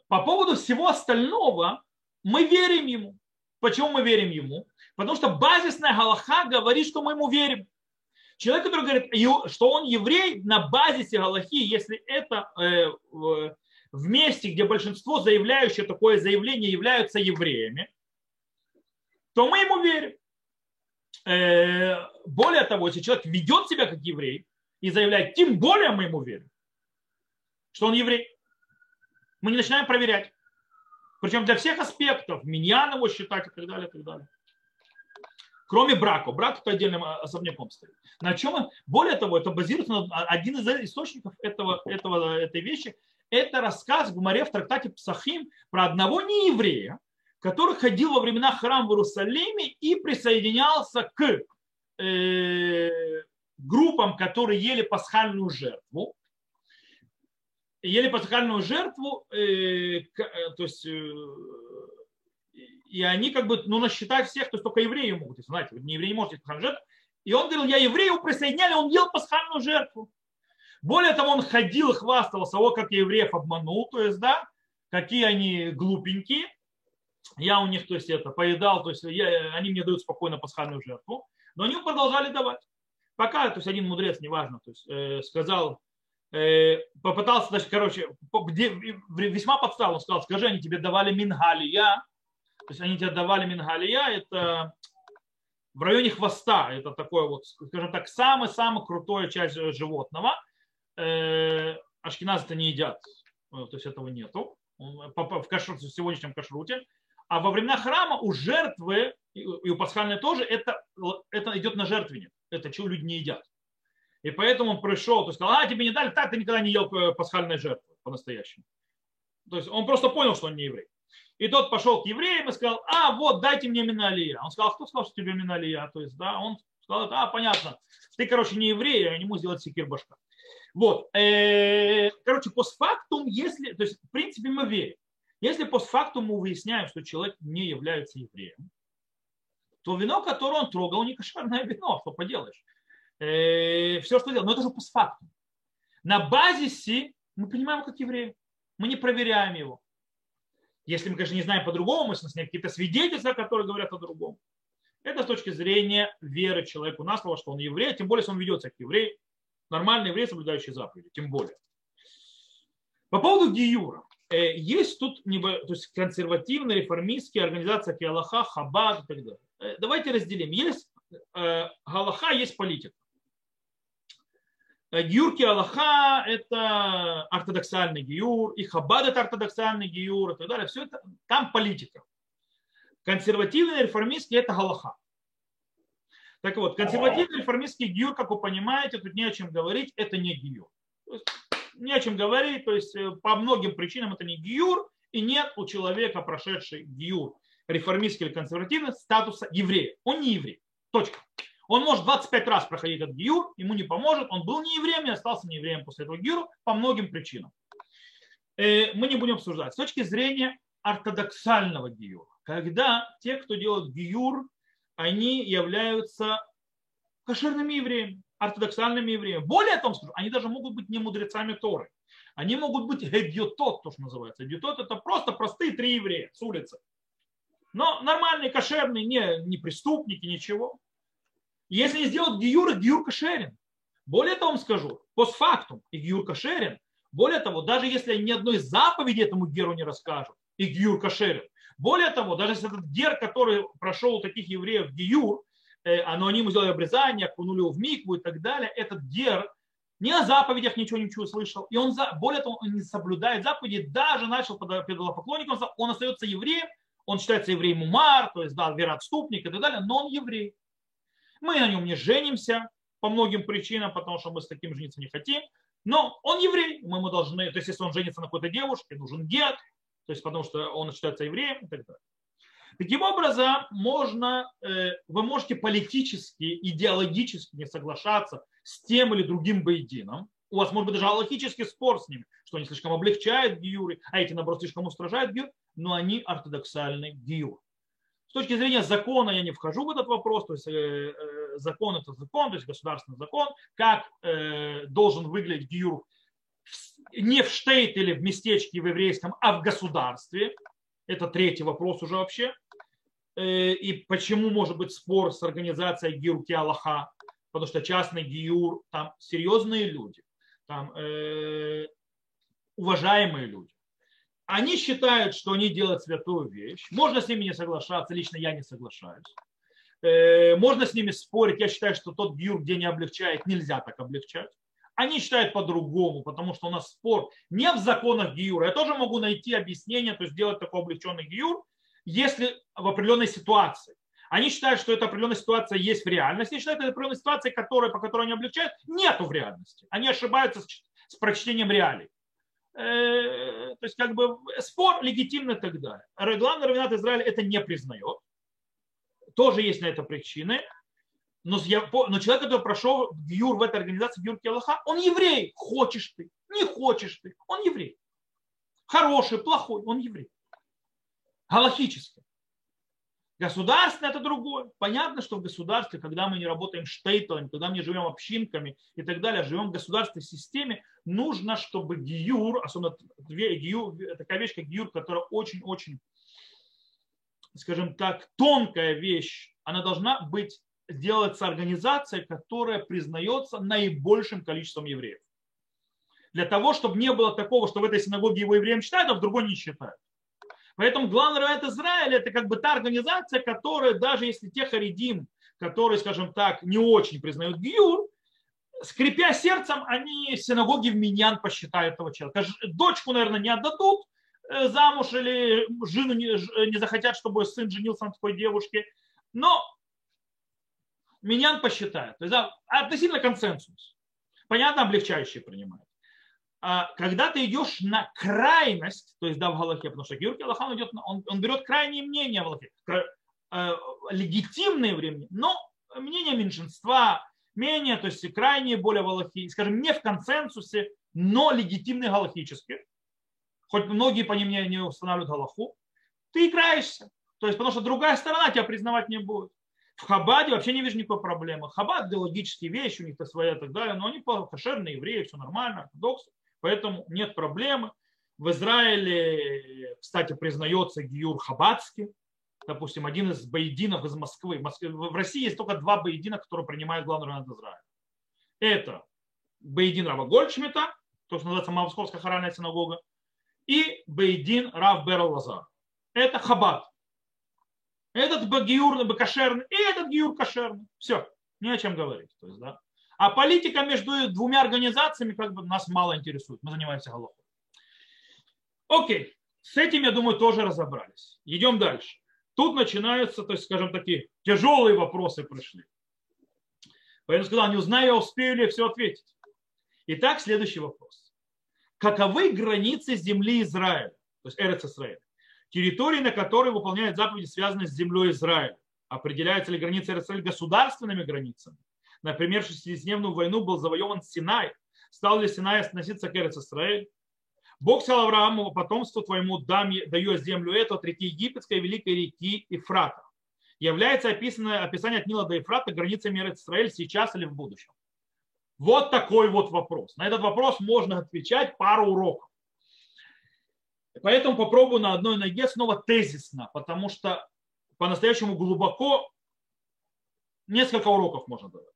По поводу всего остального мы верим ему. Почему мы верим ему? Потому что базисная Галаха говорит, что мы ему верим. Человек, который говорит, что он еврей, на базисе Галахи, если это э, в месте, где большинство заявляющих такое заявление являются евреями, то мы ему верим. Э, более того, если человек ведет себя как еврей и заявляет, тем более мы ему верим, что он еврей. Мы не начинаем проверять. Причем для всех аспектов, миньян его считать и так далее, и так далее. Кроме брака. Брак это отдельным особняком стоит. На чем? Более того, это базируется на один из источников этого, этого, этой вещи. Это рассказ в Гумаре в трактате Псахим про одного нееврея, который ходил во времена храма в Иерусалиме и присоединялся к э, группам, которые ели пасхальную жертву. Ели пасхальную жертву, э, э, то есть э, и они как бы, ну, насчитать всех, то есть только евреи могут, знаете, не евреи не может есть пасхальную жертву. И он говорил, я еврею присоединяли, он ел пасхальную жертву. Более того, он ходил хвастался, о, как евреев обманул, то есть, да, какие они глупенькие. Я у них, то есть, это поедал, то есть, я, они мне дают спокойно пасхальную жертву, но они продолжали давать. Пока, то есть, один мудрец, неважно, то есть, э, сказал, попытался, значит, короче, весьма подстал, он сказал, скажи, они тебе давали мингалия, то есть они тебе давали мингалия, это в районе хвоста, это такое вот, скажем так, самая-самая крутая часть животного. Э, ашкеназ это не едят, то есть этого нету в, кашру, в сегодняшнем кашруте. А во времена храма у жертвы, и у пасхальной тоже, это, это идет на жертвенник. Это чего люди не едят. И поэтому он пришел, то сказал, а тебе не дали, так ты никогда не ел э, пасхальной жертвы по-настоящему. То есть он просто понял, что он не еврей. И тот пошел к евреям и сказал, а вот дайте мне Миналия. Он сказал, кто сказал, что тебе Миналия? То есть, да, он сказал, а, понятно, ты, короче, не еврей, не могу сделать секир башка. Вот, э, короче, постфактум, если, то есть, в принципе, мы верим. Если постфактум мы выясняем, что человек не является евреем, то вино, которое он трогал, не кошерное вино, что поделаешь. Э, все, что делал, но это же постфактум. На базисе мы понимаем, как евреи. Мы не проверяем его. Если мы, конечно, не знаем по-другому, мы с какие-то свидетельства, которые говорят о другом. Это с точки зрения веры человеку на слово, что он еврей, тем более, если он ведется как еврей, нормальный еврей, соблюдающий заповеди, тем более. По поводу Гиюра. Э, есть тут то есть консервативные, реформистские организации, как Аллаха, Хабад и так далее. Э, давайте разделим. Есть э, Галаха, есть политика. Гиюрки Аллаха – это ортодоксальный гиюр, и Хабад – это ортодоксальный гиюр и так далее. Все это, там политика. Консервативный реформистский – это Галаха. Так вот, консервативный реформистский гиюр, как вы понимаете, тут не о чем говорить, это не гиюр не о чем говорить, то есть э, по многим причинам это не гиюр, и нет у человека, прошедший гиюр, реформистский или консервативный, статуса еврея. Он не еврей. Точка. Он может 25 раз проходить этот гиюр, ему не поможет, он был не евреем и остался не евреем после этого гиюра по многим причинам. Э, мы не будем обсуждать. С точки зрения ортодоксального гиюра, когда те, кто делает гиюр, они являются кошерными евреями ортодоксальными евреями. Более того, скажу, они даже могут быть не мудрецами Торы. Они могут быть гедьотот, то, что называется. Гедьотот это просто простые три еврея с улицы. Но нормальные, кошерные, не, не преступники, ничего. Если не сделать гиюр, гиюр кошерен. Более того, вам скажу, постфактум и гиюр кошерен. Более того, даже если ни одной заповеди этому геру не расскажут, и гиюр кошерен. Более того, даже если этот гер, который прошел у таких евреев гиюр, Э, но они ему сделали обрезание, окунули его в микву и так далее, этот гер ни о заповедях ничего ничего слышал. И он, более того, он не соблюдает заповеди, даже начал поклонником, он остается евреем, он считается евреем Умар, то есть да, вероотступник и так далее, но он еврей. Мы на нем не женимся по многим причинам, потому что мы с таким жениться не хотим. Но он еврей, мы ему должны, то есть если он женится на какой-то девушке, нужен гет, то есть потому что он считается евреем и так далее. Таким образом, можно, вы можете политически, идеологически не соглашаться с тем или другим боедином. У вас может быть даже аллахический спор с ним, что они слишком облегчают гиюры, а эти, наоборот, слишком устражают гиюр, но они ортодоксальный гиюр. Точки зрения закона я не вхожу в этот вопрос, то есть э, закон это закон, то есть государственный закон, как э, должен выглядеть гиюр не в штейте или в местечке в еврейском, а в государстве. Это третий вопрос уже вообще. Э, и почему может быть спор с организацией Гиурки Аллаха? Потому что частный Гиюр, там серьезные люди, там э, уважаемые люди. Они считают, что они делают святую вещь. Можно с ними не соглашаться, лично я не соглашаюсь. Э, можно с ними спорить. Я считаю, что тот гиюр, где не облегчает, нельзя так облегчать. Они считают по-другому, потому что у нас спор не в законах гиюра. Я тоже могу найти объяснение, то есть сделать такой облегченный гиюр, если в определенной ситуации. Они считают, что эта определенная ситуация есть в реальности. Они считают, что это определенная ситуация, которая, по которой они облегчают, нету в реальности. Они ошибаются с прочтением реалий. Э, то есть как бы спор легитимный и так далее. Главный равенат Израиля это не признает. Тоже есть на это причины. Но, я, но человек, который прошел Гюр в этой организации, Гюр Келаха, он еврей. Хочешь ты, не хочешь ты. Он еврей. Хороший, плохой, он еврей. Галахически. Государственное это другое. Понятно, что в государстве, когда мы не работаем штейтами, когда мы не живем общинками и так далее, а живем в государственной системе, нужно, чтобы гиюр, особенно гиюр, такая вещь, как гиюр, которая очень-очень, скажем так, тонкая вещь, она должна быть делается организация, которая признается наибольшим количеством евреев. Для того, чтобы не было такого, что в этой синагоге его евреям считают, а в другой не считают. Поэтому главный раввин Израиля это как бы та организация, которая даже если те харидим, которые, скажем так, не очень признают Гиюр, скрипя сердцем, они синагоги в Миньян посчитают этого человека. Дочку, наверное, не отдадут э, замуж или жену не, не захотят, чтобы сын женился на такой девушке. Но Миньян посчитает. То есть да, относительно консенсус. Понятно, облегчающие принимают. А когда ты идешь на крайность, то есть да, в Галахе, потому что Георгий Аллахан идет, он, он берет крайние мнения в Галахе, э, легитимные времени, но мнение меньшинства, мнение, то есть крайние более в Галахе, скажем, не в консенсусе, но легитимные галахические, хоть многие по ним не, не устанавливают Галаху, ты играешься. То есть, потому что другая сторона тебя признавать не будет. В Хабаде вообще не вижу никакой проблемы. Хабад идеологические вещи, у них-то своя и так далее, но они кошерные евреи, все нормально, ортодоксы, поэтому нет проблемы. В Израиле, кстати, признается Гиюр Хабадский, допустим, один из боединов из Москвы. В, России есть только два боедина, которые принимают главный равенат Израиля. Это боедин Рава Гольдшмита, то, что называется Московская хоральная синагога, и боедин Рав Берл Лазар. Это Хабад. Этот гиур кошерный, и этот гиур кошерный. Все, не о чем говорить. То есть, да. А политика между двумя организациями как бы нас мало интересует. Мы занимаемся головой. Окей, с этим, я думаю, тоже разобрались. Идем дальше. Тут начинаются, то есть, скажем, такие тяжелые вопросы пришли. Поэтому сказал, не узнаю, я успею ли все ответить. Итак, следующий вопрос. Каковы границы земли Израиля, то есть Эрец Израиля? территории, на которой выполняют заповеди, связанные с землей Израиля. Определяются ли границы Израиля государственными границами? Например, в 60-дневную войну был завоеван Синай. Стал ли Синай относиться к Эрец? Бог сказал Аврааму, потомству твоему дам, даю землю эту от реки Египетской, великой реки Ифрата. Является описанное, описание от Нила до Ефрата границами Эрец Израиль сейчас или в будущем? Вот такой вот вопрос. На этот вопрос можно отвечать пару уроков. Поэтому попробую на одной ноге снова тезисно, потому что по-настоящему глубоко несколько уроков можно давать.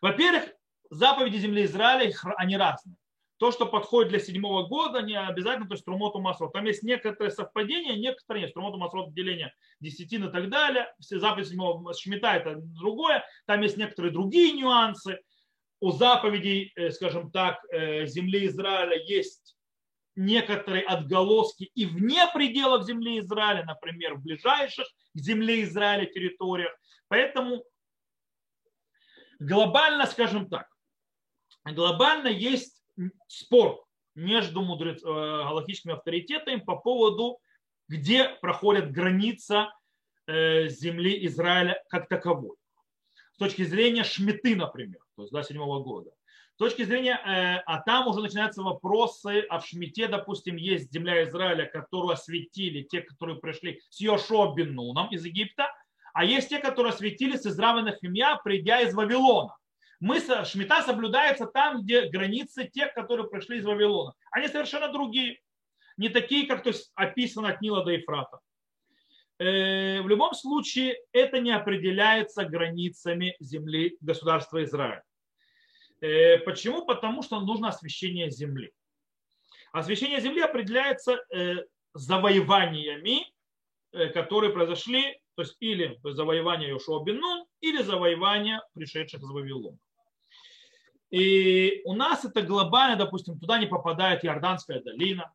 Во-первых, заповеди земли Израиля, они разные. То, что подходит для седьмого года, не обязательно, то есть трумоту масрот. Там есть некоторые совпадения, некоторые нет. Трумоту масрот деление десятин и так далее. Все заповеди седьмого шмита это другое. Там есть некоторые другие нюансы. У заповедей, э, скажем так, э, земли Израиля есть некоторые отголоски и вне пределов земли Израиля, например, в ближайших к земле Израиля территориях. Поэтому глобально, скажем так, глобально есть спор между мудрец, э, галактическими авторитетами по поводу, где проходит граница э, земли Израиля как таковой. С точки зрения Шмиты, например, то есть до седьмого года. С точки зрения, э, а там уже начинаются вопросы, а в Шмите, допустим, есть земля Израиля, которую осветили те, которые пришли с Йошуа бен из Египта, а есть те, которые осветили с Израва Нахимья, придя из Вавилона. Мы, Шмита соблюдается там, где границы тех, которые пришли из Вавилона. Они совершенно другие. Не такие, как то есть, описано от Нила до Ефрата. Э, в любом случае, это не определяется границами земли государства Израиль. Э, почему? Потому что нужно освещение земли. Освещение земли определяется э, завоеваниями, которые произошли, то есть или завоевание Йошуа бен или завоевание пришедших из Вавилона. И у нас это глобально, допустим, туда не попадает Иорданская долина,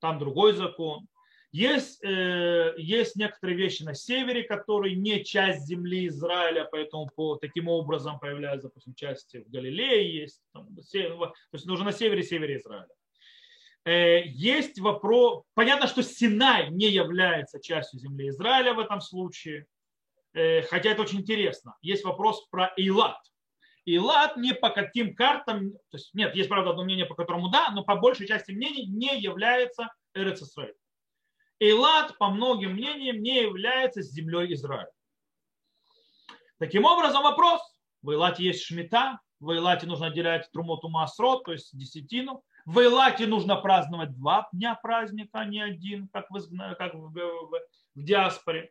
там другой закон. Есть, э, есть некоторые вещи на севере, которые не часть земли Израиля, поэтому по, таким образом появляются, допустим, части в Галилее есть, там, то есть нужно на севере, севере Израиля. Э, есть вопрос, понятно, что Синай не является частью земли Израиля в этом случае, э, хотя это очень интересно. Есть вопрос про Илат. Илат не по каким картам, то есть нет, есть, правда, одно мнение, по которому да, но по большей части мнений не является Эрец Исраиль. Эйлат, по многим мнениям, не является землей Израиля. Таким образом, вопрос. В Эйлате есть шмита, в Эйлате нужно отделять трумоту масрот, то есть десятину. В Эйлате нужно праздновать два дня праздника, а не один, как, вы, как в, в, в диаспоре.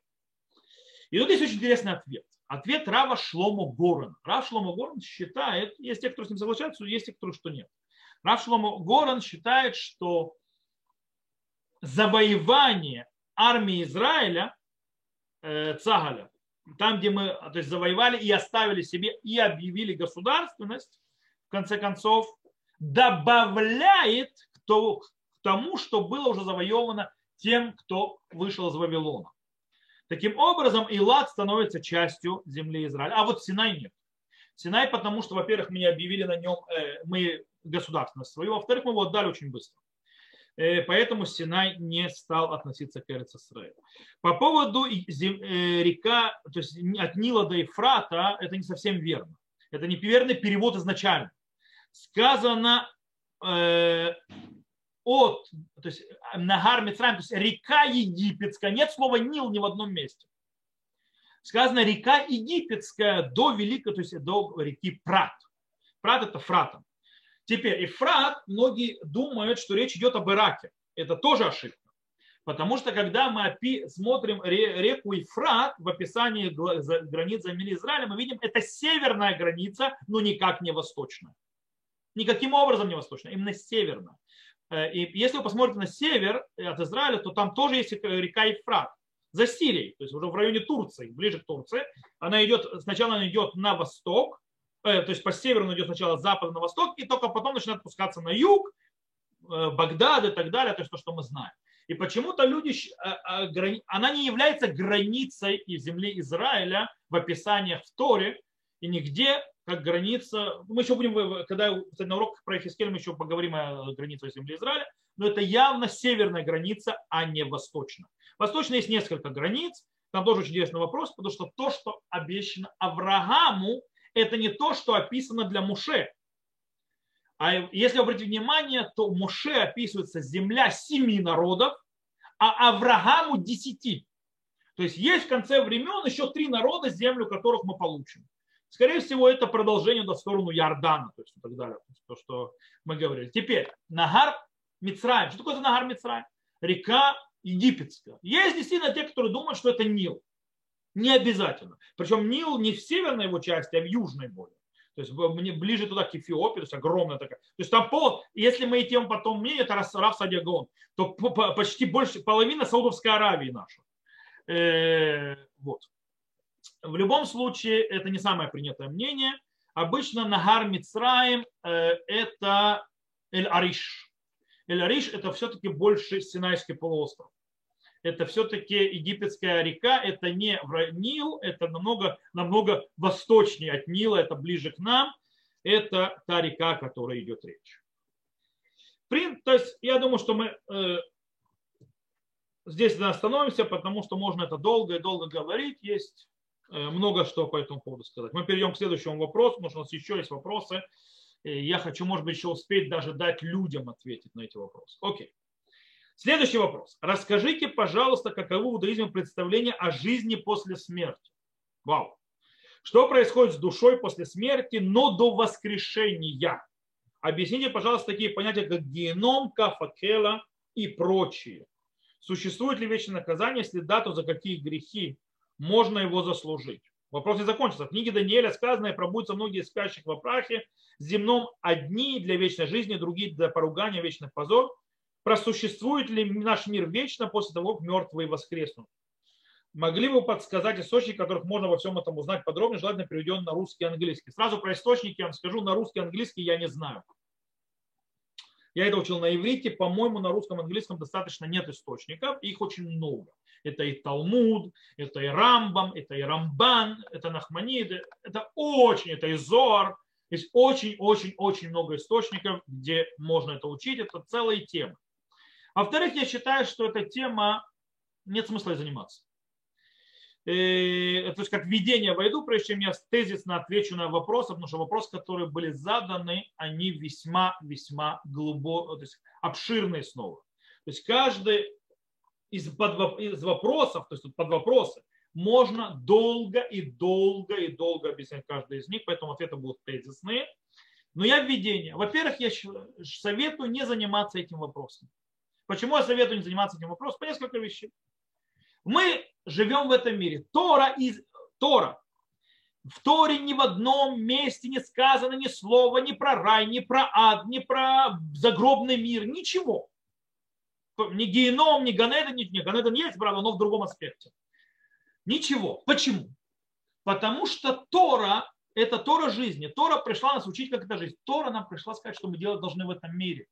И тут есть очень интересный ответ. Ответ Рава Шломо Горан. Рав Шломо Горан считает, есть те, кто с ним соглашаются, есть те, кто что нет. Рав Шломо Горан считает, что завоевание армии Израиля, э, Цагаля, там, где мы то есть, завоевали и оставили себе и объявили государственность, в конце концов, добавляет к тому, что было уже завоевано тем, кто вышел из Вавилона. Таким образом, Илат становится частью земли Израиля, а вот Синай нет. Синай, потому что, во-первых, мы не объявили на нем, э, мы государственность свою, во-вторых, мы его отдали очень быстро. Э, поэтому Синай не стал относиться к Эрец По поводу э, река, то есть от Нила до Ефрата, это не совсем верно. Это не верный перевод изначально. Сказано э, от, то есть Нагар Мицраем, то есть река египетская, нет слова Нил ни в одном месте. Сказано река египетская до Великой, то есть до реки Прат. Прат это Фратом. Теперь Ефрат, многие думают, что речь идет об Ираке. Это тоже ошибка. Потому что когда мы смотрим реку Ефрат в описании границ земли Израиля, мы видим, это северная граница, но никак не восточная. Никаким образом не восточная, именно северная. Э, и если вы посмотрите на север от Израиля, то там тоже есть река Ефрат за Сирией, то есть уже в районе Турции, ближе к Турции. Она идет, сначала она идет на восток, Э, то есть по северу он идет сначала с запада на восток, и только потом начинает спускаться на юг, э, Багдад и так далее, то есть то, что мы знаем. И почему-то люди, э, она не является границей земли Израиля в описаниях в Торе, и нигде как граница, мы еще будем, когда на уроках про Ефискель мы еще поговорим о границе земли Израиля, но это явно северная граница, а не восточная. Восточная есть несколько границ, там тоже очень интересный вопрос, потому что то, что обещано Аврааму, это не то, что описано для Муше. А если обратить внимание, то Муше описывается земля семи народов, а Аврааму десяти. То есть есть в конце времен еще три народа, землю которых мы получим. Скорее всего, это продолжение до сторону Иордана, то есть и так далее, то, что мы говорили. Теперь, Нагар Мицраем. Что такое это Нагар Мицраем? Река египетская. Есть действительно те, которые думают, что это Нил. Не обязательно. Причем Нил не в северной его части, а в южной более. То есть мне ближе туда к Эфиопии, то есть огромная такая. То есть там пол, если мы идем потом мнение, это Раф Садягон, то почти больше, половина Саудовской Аравии наша. Э, вот. В любом случае, это не самое принятое мнение. Обычно Нагар Мицраем э, это Эль-Ариш. Эль-Ариш это все-таки больше Синайский полуостров это все-таки египетская река, это не Нил, это намного, намного восточнее от Нила, это ближе к нам, это та река, о которой идет речь. То есть я думаю, что мы э, здесь остановимся, потому что можно это долго и долго говорить. Есть много что по этому поводу сказать. Мы перейдем к следующему вопросу, потому что у нас еще есть вопросы. И я хочу, может быть, еще успеть даже дать людям ответить на эти вопросы. Окей. Следующий вопрос. Расскажите, пожалуйста, каковы в иудаизме представления о жизни после смерти? Вау. Что происходит с душой после смерти, но до воскрешения? Объясните, пожалуйста, такие понятия, как геном, кафакела и прочие. Существует ли вечное наказание, если да, то за какие грехи можно его заслужить? Вопрос не закончится. В книге Даниэля сказано, и пробудятся многие спящих в прахе, земном одни для вечной жизни, другие для поругания, вечный позор. Просуществует ли наш мир вечно после того, как мертвые воскреснут? Могли бы подсказать источники, которых можно во всем этом узнать подробнее, желательно переведен на русский и английский. Сразу про источники я вам скажу, на русский и английский я не знаю. Я это учил на иврите, по-моему, на русском английском достаточно нет источников, их очень много. Это и Талмуд, это и Рамбам, это и Рамбан, это Нахманид, это очень, это и Зор. Есть очень-очень-очень много источников, где можно это учить. Это целая тема. Во-вторых, я считаю, что эта тема нет смысла заниматься. Э, то есть как введение войду, прежде чем я тезисно отвечу на вопросы, потому что вопросы, которые были заданы, они весьма-весьма глубоко, то есть обширные снова. То есть каждый из, под, из вопросов, то есть под вопросы, можно долго и долго и долго объяснять каждый из них, поэтому ответы будут тезисные. Но я введение. Во-первых, я советую не заниматься этим вопросом. Почему я советую не заниматься этим вопросом? По несколько вещей. Мы живем в этом мире. Тора из Тора. В Торе ни в одном месте не сказано ни слова ни про рай, ни про ад, ни про загробный мир, ничего. Ни геном, ни Ганеден, ни, ни Ганеден есть, правда, но в другом аспекте. Ничего. Почему? Потому что Тора – это Тора жизни. Тора пришла нас учить, как это жизнь. Тора нам пришла сказать, что мы делать должны в этом мире.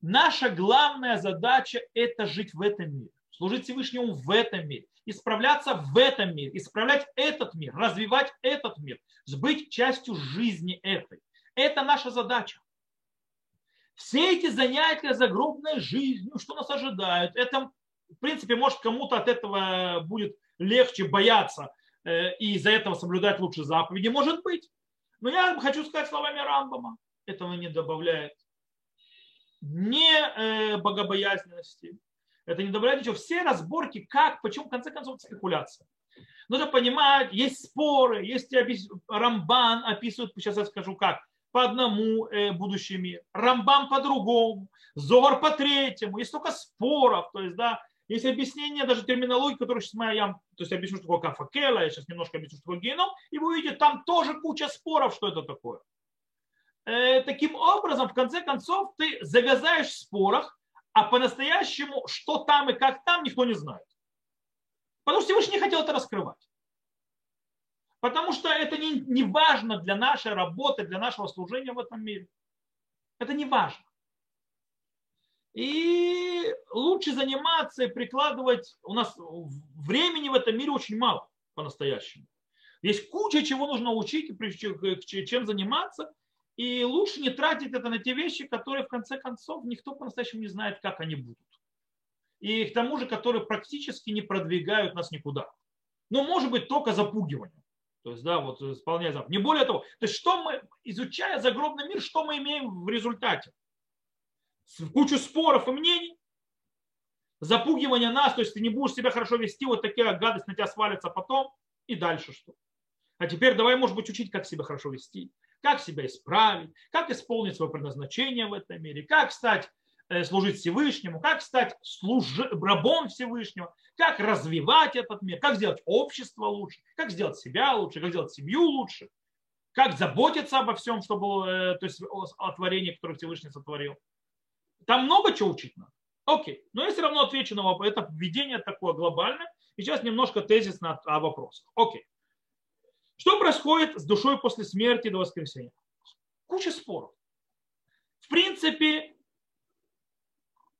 Наша главная задача – это жить в этом мире служить Всевышнему в этом мире, исправляться в этом мире, исправлять этот мир, развивать этот мир, быть частью жизни этой. Это наша задача. Все эти занятия загробной жизнью, что нас ожидает, это, в принципе, может кому-то от этого будет легче бояться э, и из-за этого соблюдать лучше заповеди, может быть. Но я хочу сказать словами Рамбама, этого не добавляет ни э, богобоязненности, это не ничего. Все разборки, как, почему, в конце концов, спекуляция. Нужно понимать, есть споры, есть Рамбан описывает, сейчас я скажу как, по одному э, будущий мир, Рамбан по другому, Зор по третьему, есть столько споров, то есть, да, есть объяснение, даже терминологии, которую сейчас я, то есть я объясню, что такое кафакела, я сейчас немножко объясню, что такое геном, и вы увидите, там тоже куча споров, что это такое. Э, таким образом, в конце концов, ты завязаешь в спорах, а по-настоящему, что там и как там, никто не знает. Потому что Всевышний не хотел это раскрывать. Потому что это не, не важно для нашей работы, для нашего служения в этом мире. Это не важно. И лучше заниматься и прикладывать. У нас времени в этом мире очень мало по-настоящему. Есть куча чего нужно учить, чем заниматься. И лучше не тратить это на те вещи, которые в конце концов никто по-настоящему не знает, как они будут. И к тому же, которые практически не продвигают нас никуда. Но может быть только запугивание. То есть, да, вот исполняя заповедь. Не более того. То есть, что мы, изучая загробный мир, что мы имеем в результате? Кучу споров и мнений, запугивание нас, то есть ты не будешь себя хорошо вести, вот такая гадость на тебя свалится потом, и дальше что? А теперь давай, может быть, учить, как себя хорошо вести, как себя исправить, как исполнить свое предназначение в этом мире, как стать э, служить Всевышнему, как стать служ... рабом Всевышнего, как развивать этот мир, как сделать общество лучше, как сделать себя лучше, как сделать семью лучше, как заботиться обо всем, что было, э, то есть о творении, которое Всевышний сотворил. Там много чего учить надо. Окей, но я все равно отвечу на вопрос. Это введение такое глобальное. И сейчас немножко тезис на, о вопросах. Окей. Что происходит с душой после смерти до воскресения? Куча споров. В принципе,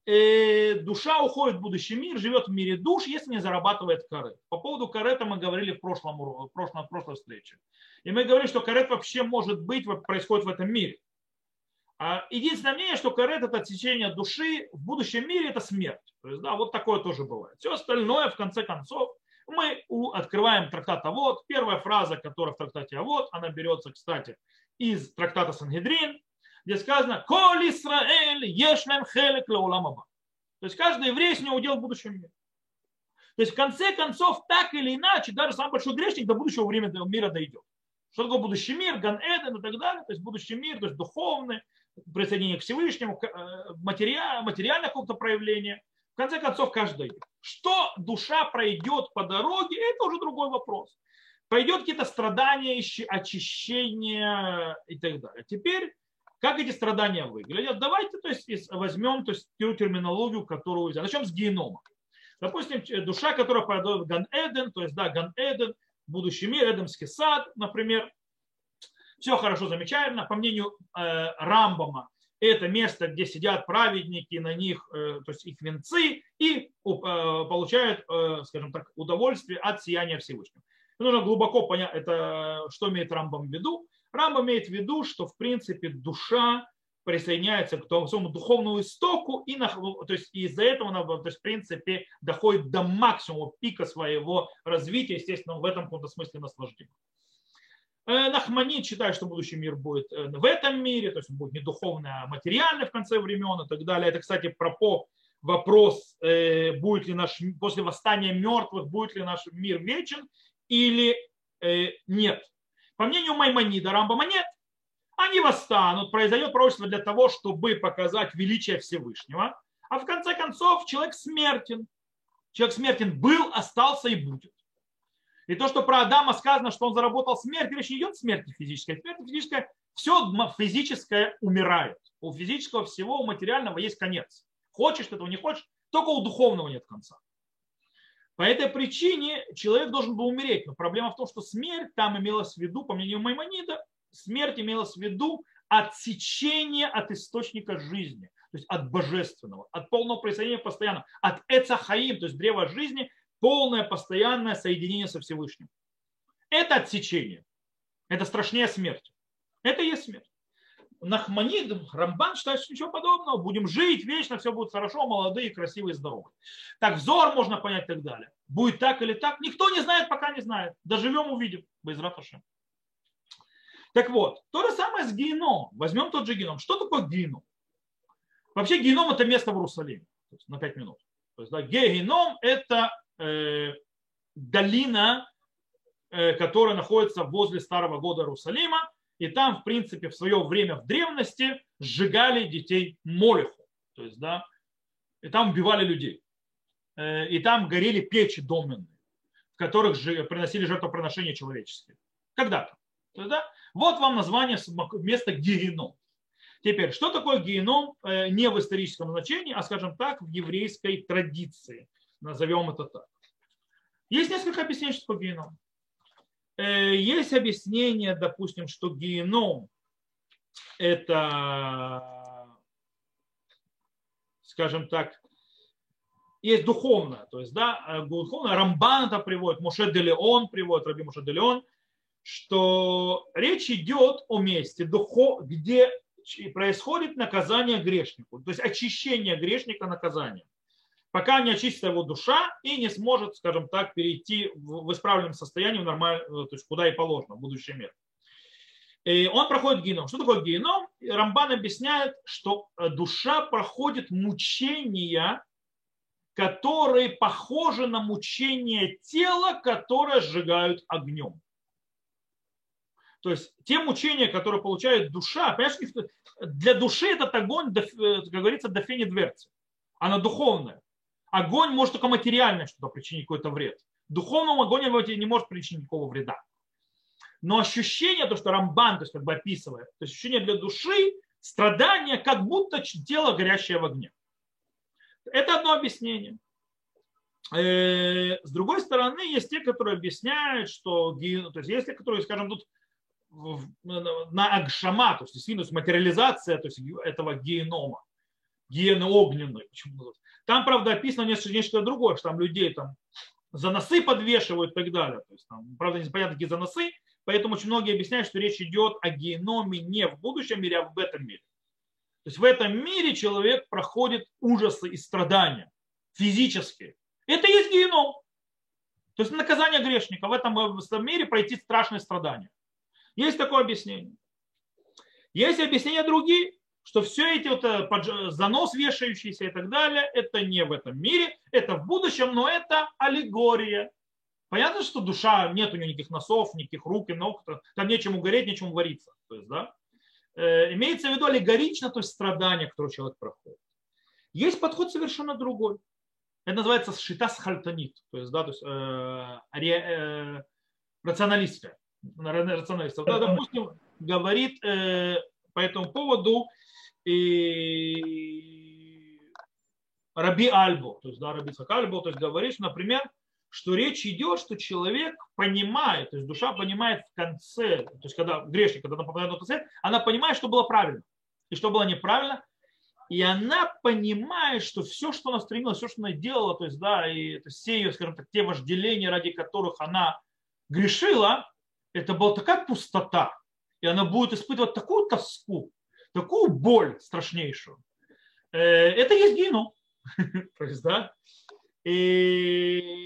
э, душа уходит в будущий мир, живет в мире душ, если не зарабатывает карет. По поводу карета мы говорили в, прошлом, в, прошлом, в прошлой встрече. И мы говорили, что карет вообще может быть, происходит в этом мире. А единственное мнение, что карет это отсечение души в будущем мире это смерть. То есть, да, вот такое тоже бывает. Все остальное, в конце концов, мы открываем трактат Авод. Первая фраза, которая в трактате Авод, она берется, кстати, из трактата Сангедрин, где сказано «Коль Исраэль ешлем хелек лауламаба». То есть каждый еврей с него удел в будущем мире. То есть в конце концов, так или иначе, даже самый большой грешник до будущего времени мира дойдет. Что такое будущий мир, Ган Эден и так далее. То есть будущий мир, то есть духовный, присоединение к Всевышнему, э, материально, материальное какое-то проявление. В конце концов, каждый. Что душа пройдет по дороге, это уже другой вопрос. Пройдет какие-то страдания, очищения и так далее. Теперь, как эти страдания выглядят? Давайте то есть, возьмем то есть, ту терминологию, которую взяли. Начнем с генома. Допустим, душа, которая пойдет в Ган-Эден, то есть, да, Ган-Эден, будущий мир, Эдемский сад, например. Все хорошо, замечательно. По мнению э, Рамбама, это место, где сидят праведники, на них, э, то есть их венцы, и э, получают, э, скажем так, удовольствие от сияния Всевышнего. Нужно глубоко понять, это, что имеет Рамбам в виду. Рамбам имеет в виду, что в принципе душа присоединяется к тому своему духовному истоку, и на, то есть из-за этого она то есть, в принципе доходит до максимума пика своего развития, естественно, в этом каком-то смысле наслаждения. Э, Нахманит считает, что будущий мир будет э, в этом мире, то есть он будет не духовный, а материальный в конце времен и так далее. Это, кстати, про вопрос, э, будет ли наш, после восстания мертвых, будет ли наш мир вечен или нет. По мнению Маймонида, Рамбама нет. Они восстанут, произойдет пророчество для того, чтобы показать величие Всевышнего. А в конце концов человек смертен. Человек смертен был, остался и будет. И то, что про Адама сказано, что он заработал смерть, речь не идет смерти физической. Смерть физическая, все физическое умирает. У физического всего, у материального есть конец. Хочешь ты этого, не хочешь, только у духовного нет конца. По этой причине человек должен был умереть. Но проблема в том, что смерть там имелась в виду, по мнению Маймонида, смерть имелась в виду отсечение от источника жизни, то есть от божественного, от полного присоединения постоянно, от Эцахаим, то есть древа жизни, полное постоянное соединение со Всевышним. Это отсечение. Это страшнее смерти. Это и есть смерть. Нахманид, Рамбан считает, что ничего подобного. Будем жить вечно, все будет хорошо, молодые, красивые, здоровые. Так взор можно понять и так далее. Будет так или так, никто не знает, пока не знает. Доживем, увидим. Раташем. Так вот, то же самое с геном. Возьмем тот же геном. Что такое геном? Вообще геном это место в Иерусалиме. То есть на 5 минут. То есть да, геном это долина, э, которая находится возле старого года Иерусалима. И там, в принципе, в свое время в древности сжигали детей Молеху. То есть, да, и там убивали людей. Э, и там горели печи доменные, в которых приносили жертвоприношения человеческие. Когда-то. Да? Вот вам название места геном. Теперь, что такое геном э, не в историческом значении, а, скажем так, в еврейской традиции. Назовем это так. Есть несколько объяснений, что такое геном. Э, есть объяснение, допустим, что геном это, скажем так, есть духовное, то есть, да, э, духовное, Рамбан это приводит, Муше де приводит, Раби Муше де что речь идет о месте, где происходит наказание грешнику, то есть очищение грешника наказанием. Пока не очистится его душа и не сможет, скажем так, перейти в исправленном состоянии, в нормаль... то есть куда и положено, в будущий мир. И он проходит геном. Что такое геном? Рамбан объясняет, что душа проходит мучения, которые похожи на мучения тела, которое сжигают огнем. То есть те мучения, которые получает душа, понимаешь, для души этот огонь, как говорится, до фени дверцы. Она духовная. Огонь может только материально что-то причинить какой-то вред. Духовному огонь не может причинить никакого вреда. Но ощущение, то, что Рамбан то есть, как бы описывает, то есть ощущение для души, страдания, как будто тело горящее в огне. Это одно объяснение. Э, с другой стороны, есть те, которые объясняют, что то есть есть те, которые, скажем, тут на Агшама, то есть действительно материализация то есть этого генома, гены огненной. Там, правда, описано нечто, нечто другое, что там людей там за носы подвешивают и так далее. То есть, там, правда, непонятно, какие за носы, поэтому очень многие объясняют, что речь идет о геноме не в будущем мире, а в этом мире. То есть в этом мире человек проходит ужасы и страдания физические. Это есть геном. То есть наказание грешника в этом мире пройти страшные страдания. Есть такое объяснение. Есть объяснения другие, что все эти вот э, занос вешающийся и так далее, это не в этом мире, это в будущем, но это аллегория. Понятно, что душа, нет у нее никаких носов, никаких рук и ног, там нечему гореть, нечему вариться. То есть, да? Э, имеется в виду аллегорично, то есть страдания, которые человек проходит. Есть подход совершенно другой. Это называется шита хальтонит, то есть, да, то есть э, ре, э, рационалистская. рационалистская. Да, допустим, говорит э, по этому поводу и Раби Альбо, то есть, да, Раби Альбо, то есть говорит, например, что речь идет, что человек понимает, то есть душа понимает в конце, то есть когда грешник, когда она попадает в конце, она понимает, что было правильно. И что было неправильно, и она понимает, что все, что она стремилась, все, что она делала, то есть, да, и то все ее, скажем так, те вожделения, ради которых она грешила, это была такая пустота, и она будет испытывать такую тоску, такую боль страшнейшую. Э, это есть геном. То есть, да. И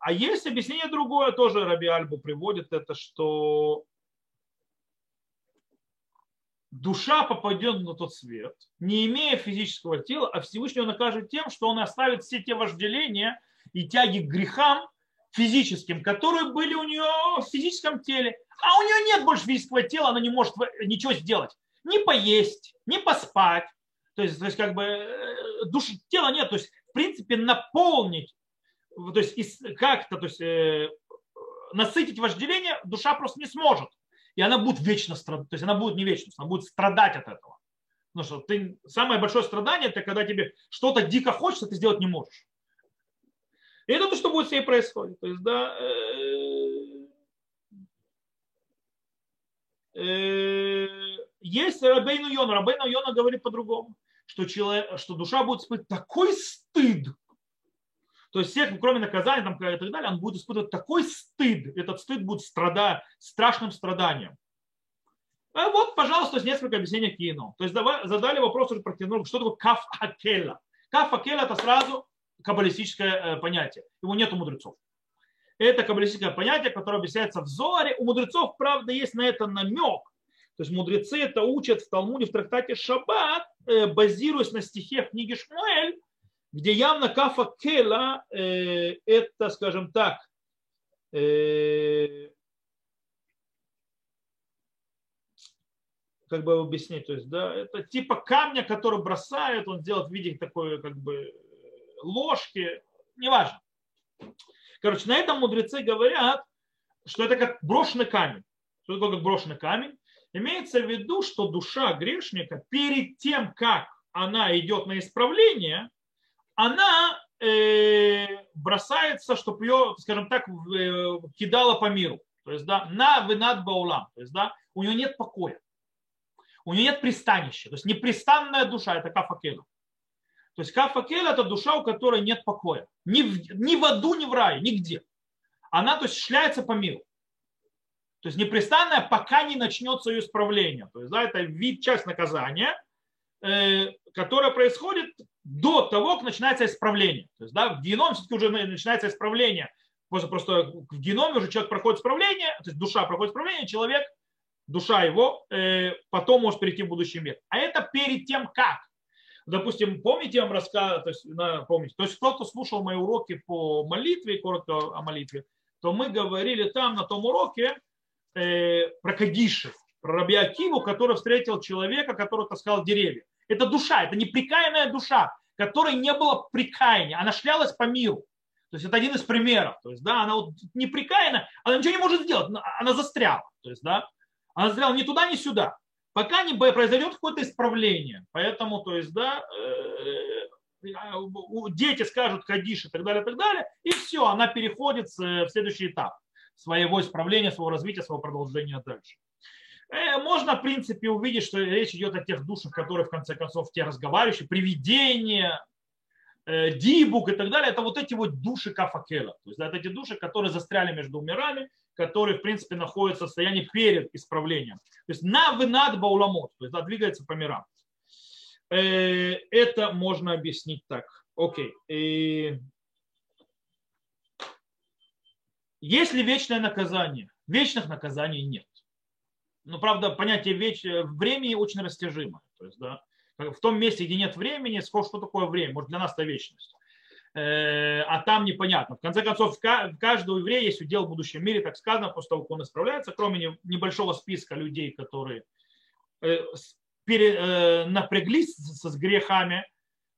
а есть объяснение другое, тоже Раби Альбу приводит это, что душа попадет на тот свет, не имея физического тела, а Всевышний накажет тем, что он оставит все те вожделения и тяги к грехам физическим, которые были у нее в физическом теле. А у нее нет больше физического тела, она не может ничего сделать. Не поесть, не поспать. То есть, то есть как бы э, душ, тела нет. То есть, в принципе, наполнить то есть как-то то есть, э, насытить вожделение душа просто не сможет. И она будет вечно страдать. То есть она будет не вечно, она будет страдать от этого. Потому что ты, самое большое страдание, это когда тебе что-то дико хочется, ты сделать не можешь. И это то, что будет с ней происходить. То есть, да, э, э, есть Рабейну Йона. Рабейну Йона говорит по-другому, что, человек, что душа будет испытывать такой стыд то есть всех, кроме наказания там, и так далее, он будет испытывать такой стыд, этот стыд будет страдать, страшным страданием. А вот, пожалуйста, несколько объяснений кино. То есть давай, задали вопрос уже про кино, что такое каф акела. Каф акела это сразу каббалистическое э, понятие. Его нет у мудрецов. Это каббалистическое понятие, которое объясняется в Зоре. У мудрецов, правда, есть на это намек. То есть мудрецы это учат в Талмуде, в трактате Шаббат, э, базируясь на стихе книги Шмуэль, где явно кафа кела э, это, скажем так, э, как бы объяснить, то есть, да, это типа камня, который бросает, он делает в виде такой, как бы, ложки, неважно. Короче, на этом мудрецы говорят, что это как брошенный камень. Что такое как брошенный камень? Имеется в виду, что душа грешника перед тем, как она идет на исправление, она э, бросается, чтобы ее, скажем так, э, кидала по миру. То есть, да, на вынат баулам. То есть, да, у нее нет покоя. У нее нет пристанища. То есть, непрестанная душа – это кафакела. То есть, кафакела – это душа, у которой нет покоя. Ни в, ни в аду, ни в рае, нигде. Она, то есть, шляется по миру. То есть, непрестанная, пока не начнется ее исправление. То есть, да, это вид, часть наказания, э, которое происходит до того, как начинается исправление. То есть, да, в геном все-таки уже начинается исправление. Просто, просто в геноме уже человек проходит исправление, то есть душа проходит исправление, человек, душа его, э, потом может перейти в будущий мир. А это перед тем, как. Допустим, помните, я вам рассказывал, то есть, на, помните, то есть кто-то слушал мои уроки по молитве, коротко о молитве, то мы говорили там на том уроке э, про Кадишев, про Раби Акиву, который встретил человека, который таскал деревья. Это душа, это неприкаянная душа, которой не было прикаяния. Она шлялась по миру. То есть это один из примеров. То есть, да, она вот неприкаянна, она ничего не может сделать, она застряла. То есть, да, она застряла ни туда, ни сюда. Пока не произойдет какое-то исправление. Поэтому, то есть, да, э, а, дети скажут кадиш и так далее, и так далее, и все, она переходит в следующий этап своего исправления, своего развития, своего продолжения дальше. Э, можно, в принципе, увидеть, что речь идет о тех душах, которые, в конце концов, те разговаривающие, привидения, э, дибук и так далее. Это вот эти вот души кафакела. То есть это эти души, которые застряли между мирами, которые, в принципе, находятся в состоянии перед исправлением. То есть на вынад бауламот, то есть да, двигается по мирам. Э, это можно объяснить так. Окей. И... Есть ли вечное наказание? Вечных наказаний нет. Но, правда, понятие веч... времени очень растяжимо. То есть, да, в том месте, где нет времени, что такое время? Может, для нас это вечность. Э, а там непонятно. В конце концов, в каждого еврея есть удел в будущем мире, так сказано, после того, как он исправляется, кроме небольшого списка людей, которые э, пере, э, напряглись с грехами,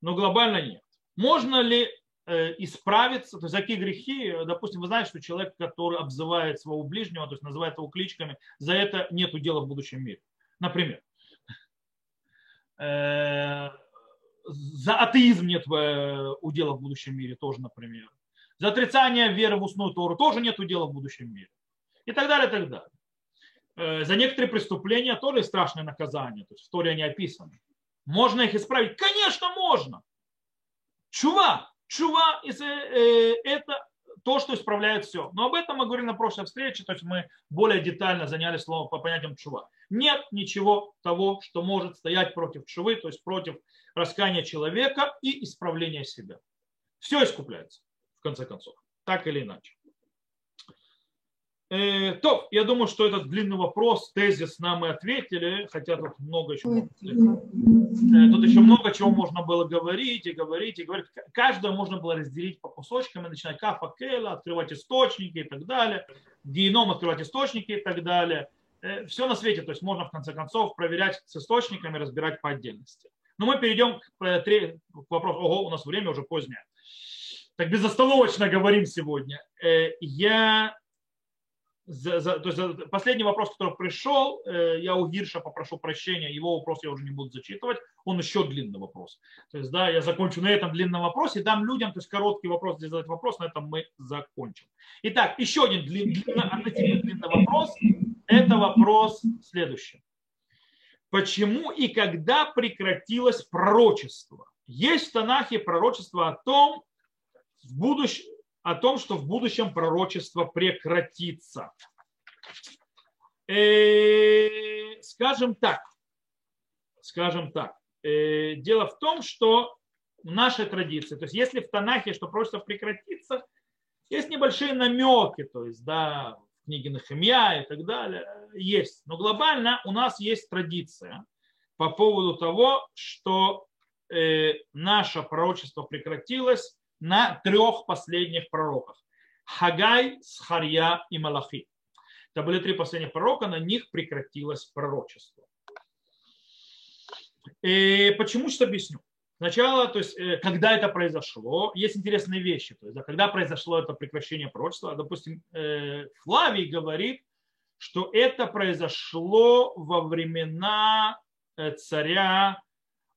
но глобально нет. Можно ли исправиться, то есть какие грехи, допустим, вы знаете, что человек, который обзывает своего ближнего, то есть называет его кличками, за это нет дела в будущем мире. Например, за атеизм нет э, удела в будущем мире тоже, например. За отрицание веры в устную Тору тоже нет удела в будущем мире. И так далее, и так далее. Э, за некоторые преступления тоже страшное наказание. То есть в Торе они описаны. Можно их исправить? Конечно, можно. Чува. Чува э, это то, что исправляет все. Но об этом мы говорили на прошлой встрече, то есть мы более детально занялись словом по понятиям чува. Нет ничего того, что может стоять против чувы, то есть против раскаяния человека и исправления себя. Все искупляется, в конце концов, так или иначе. Э, то, я думаю, что этот длинный вопрос, тезис нам мы ответили, хотя тут много еще, э, тут еще много чего можно было говорить и говорить и говорить. Каждое можно было разделить по кусочкам и начинать кафа, кела, открывать источники и так далее, геном открывать источники и так далее. Э, Все на свете, то есть можно в конце концов проверять с источниками, разбирать по отдельности. Но мы перейдем к, к вопросу, ого, у нас время уже позднее. Так безостановочно говорим сегодня. Я за, за, то есть последний вопрос, который пришел, э, я у Гирша попрошу прощения, его вопрос я уже не буду зачитывать, он еще длинный вопрос. То есть, да, я закончу на этом длинном вопросе, дам людям, то есть короткий вопрос, где задать вопрос, на этом мы закончим. Итак, еще один длин, длинный, длинный вопрос, это вопрос следующий. Почему и когда прекратилось пророчество? Есть в Танахе пророчество о том, в будущем, о том, что в будущем пророчество прекратится. Э, скажем так, скажем так, э, дело в том, что в нашей традиции, то есть если в Танахе, что пророчество прекратится, есть небольшие намеки, то есть, да, в книге Нахемья и так далее, есть. Но глобально у нас есть традиция по поводу того, что э, наше пророчество прекратилось на трех последних пророках. Хагай, Схарья и Малахи. Это были три последних пророка, на них прекратилось пророчество. И почему сейчас объясню? Сначала, то есть, э, когда это произошло, есть интересные вещи. То есть, да, когда произошло это прекращение пророчества, допустим, э, Флавий говорит, что это произошло во времена э, царя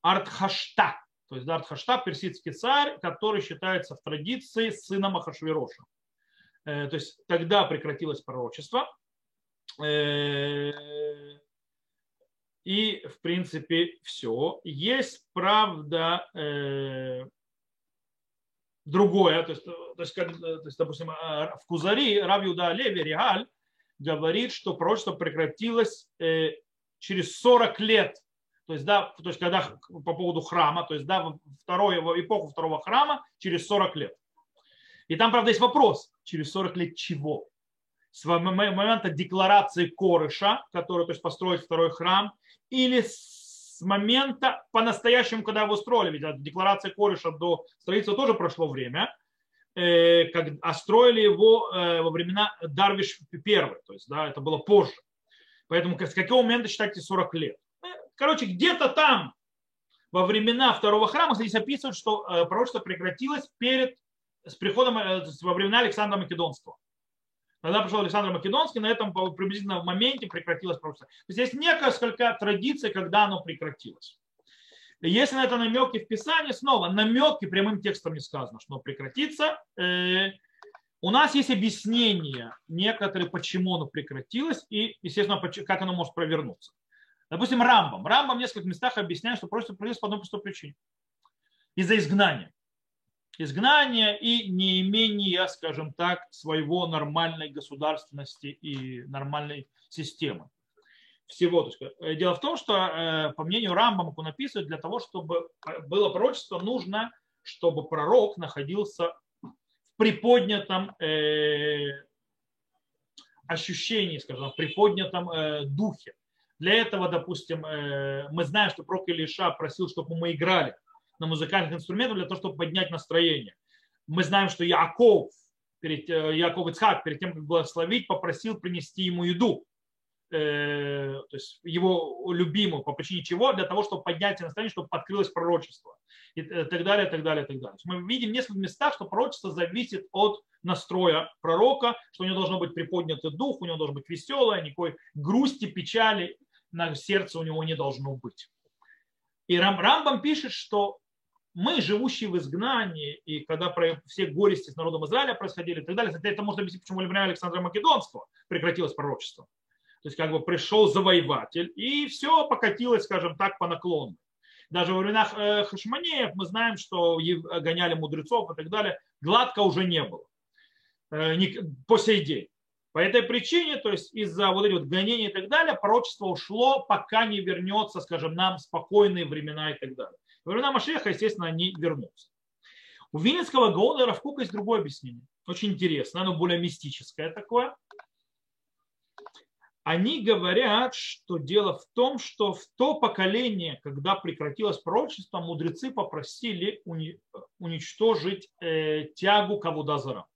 Артхашта. Есть Дарт Хаштаб, персидский царь, который считается в традиции сыном Ахашвироша. Э, то есть тогда прекратилось пророчество. Э, и, в принципе, все. Есть, правда, э, другое. То есть, то есть, как, то есть допустим, в Кузари Рав Юда Леви Реаль говорит, что пророчество прекратилось через 40 лет то есть, да, то есть когда по поводу храма, то есть, да, второе, в эпоху второго храма через 40 лет. И там, правда, есть вопрос, через 40 лет чего? С момента декларации Корыша, который, то есть, построить второй храм, или с момента по-настоящему, когда его строили, ведь от декларации Корыша до строительства тоже прошло время, э, как, а строили его э, во времена Дарвиш I, то есть, да, это было позже. Поэтому с какого момента считайте 40 лет? Короче, где-то там во времена второго храма здесь описывают, что э, пророчество прекратилось перед с приходом э, во времена Александра Македонского. Когда пришел Александр Македонский, на этом приблизительно в моменте прекратилось пророчество. Есть несколько традиций, когда оно прекратилось. Если на это намеки в Писании, снова намеки прямым текстом не сказано, что оно прекратится. Э, у нас есть объяснение некоторые, почему оно прекратилось и, естественно, как оно может провернуться. Допустим, Рамбам. Рамбам в нескольких местах объясняет, что просто произошло по одной простой причине. Из-за изгнания. Изгнания и неимения, скажем так, своего нормальной государственности и нормальной системы. всего. Э, дело в том, что э, по мнению Рамбама, он описывает, для того, чтобы было пророчество, нужно, чтобы пророк находился в приподнятом э, ощущении, скажем, в приподнятом э, духе. Для этого, допустим, э, мы знаем, что пророк Илиша просил, чтобы мы играли на музыкальных инструментах для того, чтобы поднять настроение. Мы знаем, что Яков, перед, э, Яков Ицхак, перед тем, как благословить, попросил принести ему еду. Э, то есть его любимую, по причине чего? Для того, чтобы поднять настроение, чтобы открылось пророчество. И так далее, так далее, так далее. Мы видим в нескольких местах, что пророчество зависит от настроя пророка, что у него должно быть приподнятый дух, у него должен быть веселое, никакой грусти, печали на сердце у него не должно быть. И Рам, Рамбам пишет, что мы, живущие в изгнании, и когда все горести с народом Израиля происходили и так далее, это можно объяснить, почему времена Александра Македонского прекратилось пророчество. То есть как бы пришел завоеватель, и все покатилось, скажем так, по наклону. Даже во временах э, Хашманеев мы знаем, что гоняли мудрецов и так далее, гладко уже не было э, по сей день. По этой причине, то есть из-за вот этих вот гонений и так далее, пророчество ушло, пока не вернется, скажем, нам спокойные времена и так далее. Времена Машеха, естественно, они вернутся. У Винницкого Гаона и Равкука есть другое объяснение. Очень интересно, оно более мистическое такое. Они говорят, что дело в том, что в то поколение, когда прекратилось пророчество, мудрецы попросили уничтожить э, тягу к Авудазара,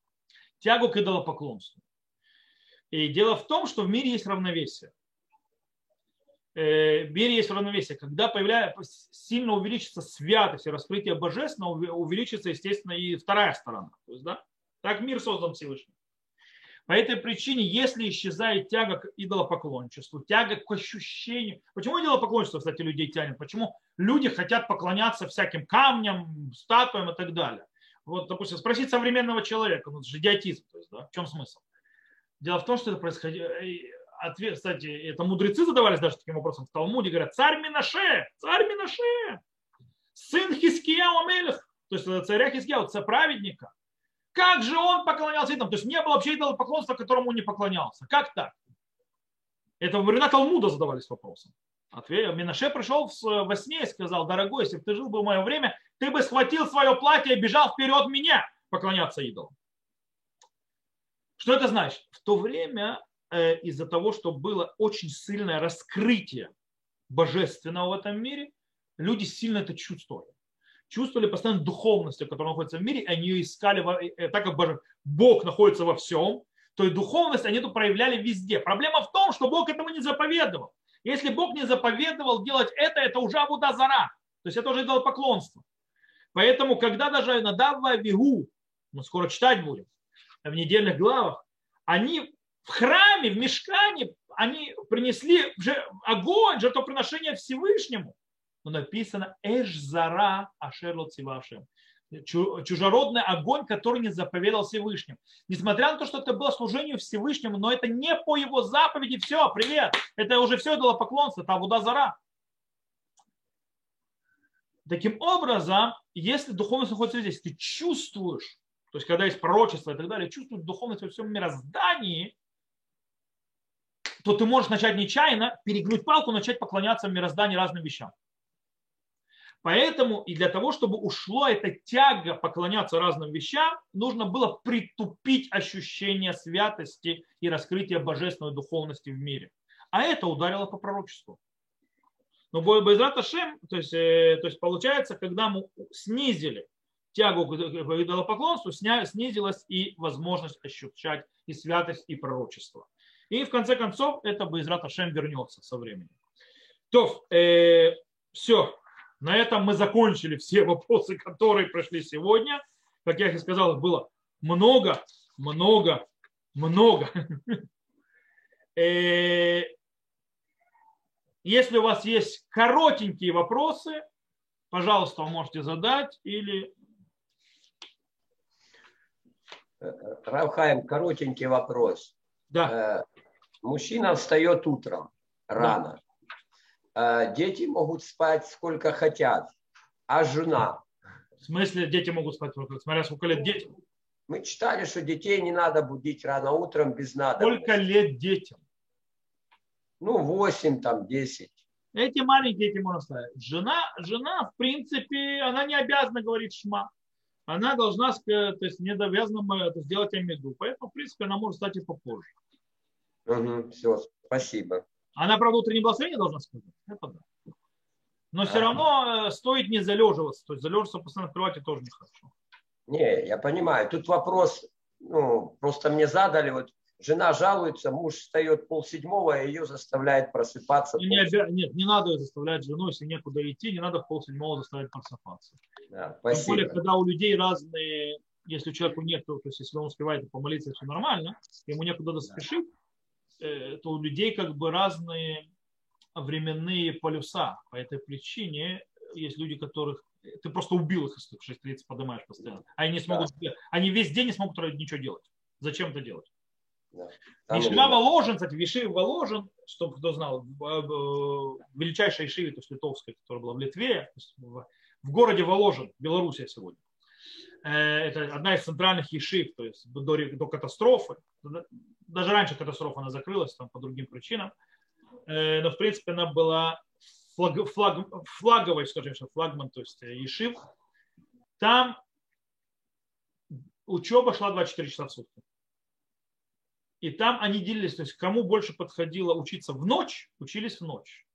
тягу к идолопоклонству. И дело в том, что в мире есть равновесие. Э, в мире есть равновесие. Когда появляется, сильно увеличится святость и раскрытие божественного, увеличится, естественно, и вторая сторона. То есть, да? Так мир создан Всевышним. По этой причине, если исчезает тяга к идолопоклонничеству, тяга к ощущению. Почему идолопоклонничество, кстати, людей тянет? Почему люди хотят поклоняться всяким камням, статуям и так далее? Вот, допустим, спросить современного человека, ну, это же идиотизм, то есть, да, в чем смысл? Дело в том, что это происходило, э, ответ, кстати, это мудрецы задавались даже таким вопросом в Талмуде, говорят, царь Минаше, царь Минаше, сын Хискияу Амелех, то есть царя Хискияу, царь праведника. Как же он поклонялся идолам? То есть не было вообще идола поклонства, которому он не поклонялся. Как так? Это во времена Талмуда задавались вопросом. Ответ. Минаше пришел во сне и сказал, дорогой, если бы ты жил бы в мое время, ты бы схватил свое платье и бежал вперед меня поклоняться идолам. Что это значит? В то время э, из-за того, что было очень сильное раскрытие божественного в этом мире, люди сильно это чувствовали. Чувствовали постоянно духовность, которая находится в мире, и они ее искали, э, так как Бог находится во всем, то и духовность они это проявляли везде. Проблема в том, что Бог этому не заповедовал. Если Бог не заповедовал делать это, это уже Абудазара. То есть это уже поклонство. Поэтому, когда даже Надава Вигу, мы скоро читать будем, в недельных главах, они в храме, в мешкане, они принесли огонь, жертвоприношение Всевышнему. Но написано Эш-Зара Ашерло Цивашем. Чужеродный огонь, который не заповедал Всевышним. Несмотря на то, что это было служение Всевышнему, но это не по его заповеди. Все, привет. Это уже все было поклонство, это Абуда Зара. Таким образом, если духовность находится здесь, ты чувствуешь, то есть когда есть пророчество и так далее, чувствуешь духовность во всем мироздании, то ты можешь начать нечаянно перегнуть палку, начать поклоняться в мироздании разным вещам. Поэтому и для того, чтобы ушло эта тяга поклоняться разным вещам, нужно было притупить ощущение святости и раскрытия божественной духовности в мире. А это ударило по пророчеству. Но Байзрат Ашем, то есть, э, то есть получается, когда мы снизили тягу к идолопоклонству, снизилась и возможность ощущать и святость, и пророчество. И в конце концов это Байзрат Ашем вернется со временем. То, э, все. На этом мы закончили все вопросы, которые прошли сегодня. Как я и сказал, было много, много, много. Э, если у вас есть коротенькие вопросы, пожалуйста, вы можете задать или... Равхаем, коротенький вопрос. Да. Э, мужчина встает утром рано. Да. Э, дети могут спать сколько хотят, а жена... В смысле дети могут спать сколько? Смотря сколько лет детям. Мы читали, что детей не надо будить рано утром без надо. Сколько лет детям? Ну, 8, там, 10. Эти маленькие, эти можно сказать. Жена, жена, в принципе, она не обязана говорить шма. Она должна, то есть не обязана это сделать амиду. Поэтому, в принципе, она может стать и попозже. Угу, все, спасибо. Она, правда, утреннее благословение должна сказать. Это да. Но все равно э, стоит не залеживаться. То есть залеживаться постоянно в кровати тоже нехорошо. Не, я понимаю. Тут вопрос, ну, просто мне задали, вот жена жалуется, муж встает полседьмого, и ее заставляет просыпаться. Не, не, нет, не надо заставлять жену, если некуда идти, не надо в полседьмого заставлять просыпаться. Да, спасибо. Тем более, когда у людей разные, если у человека нет, то есть если он успевает помолиться, все нормально, ему некуда спешить, э, то у людей как бы разные временные полюса. По этой причине есть люди, которых ты просто убил их, если в 6.30 поднимаешь постоянно. Они, не смогут, да. они весь день не смогут ничего делать. Зачем это делать? Да. Вишива Воложен, кстати, Вишив Воложен, чтобы кто знал, величайшая Ишива, то есть литовская, которая была в Литве, в, в городе Воложен, Белоруссия сегодня. Э, это одна из центральных Ешив, то есть до, до катастрофы. Даже раньше катастрофа она закрылась там, по другим причинам. Э, но в принципе она была флаг, флаг, флаговой, скажем, флагман, то есть Ешив. Там учеба шла 24 часа в сутки. И там они делились, то есть кому больше подходило учиться в ночь, учились в ночь.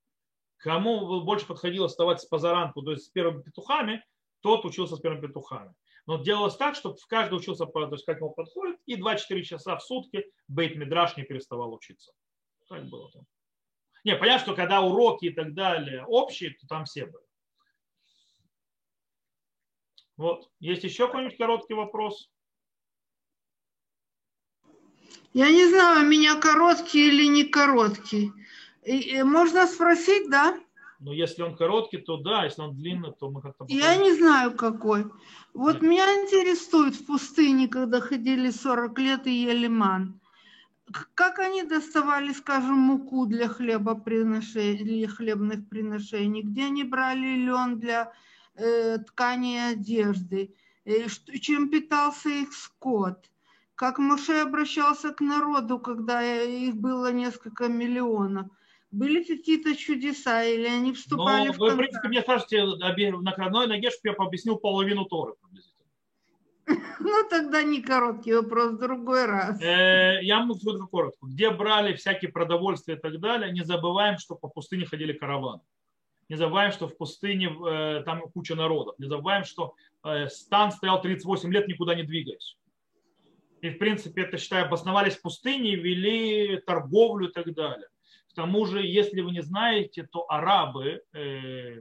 Кому больше подходило вставать с позаранку, то есть с первыми петухами, тот учился с первыми петухами. Но делалось так, чтобы каждый учился, то есть как ему подходит, и 2-4 часа в сутки Бейт Мидраш не переставал учиться. Так было там. Не, понятно, что когда уроки и так далее общие, то там все были. Вот. Есть еще какой-нибудь короткий вопрос? Я не знаю, у меня короткий или не короткий. И, можно спросить, да? Ну, если он короткий, то да, если он длинный, то мы как-то... Я не знаю, какой. Вот Нет. меня интересует в пустыне, когда ходили 40 лет и ели ман. Как они доставали, скажем, муку для хлебоприношений, для хлебных приношений? Где они брали лен для э, ткани и одежды? И что, чем питался их скот? Как Моше обращался к народу, когда их было несколько миллионов. Были какие-то чудеса, или они вступали ну, в контакт? Вы, в принципе, мне скажете на одной ноге, чтобы я объяснил половину Торы Ну, тогда не короткий вопрос, в другой раз. Э, я могу сказать коротко. Где брали всякие продовольствия и так далее, не забываем, что по пустыне ходили караваны. Не забываем, что в пустыне э, там куча народов. Не забываем, что э, стан стоял 38 лет, никуда не двигаясь. И, в принципе, это, считаю, обосновались в пустыне, вели торговлю и так далее. К тому же, если вы не знаете, то арабы э,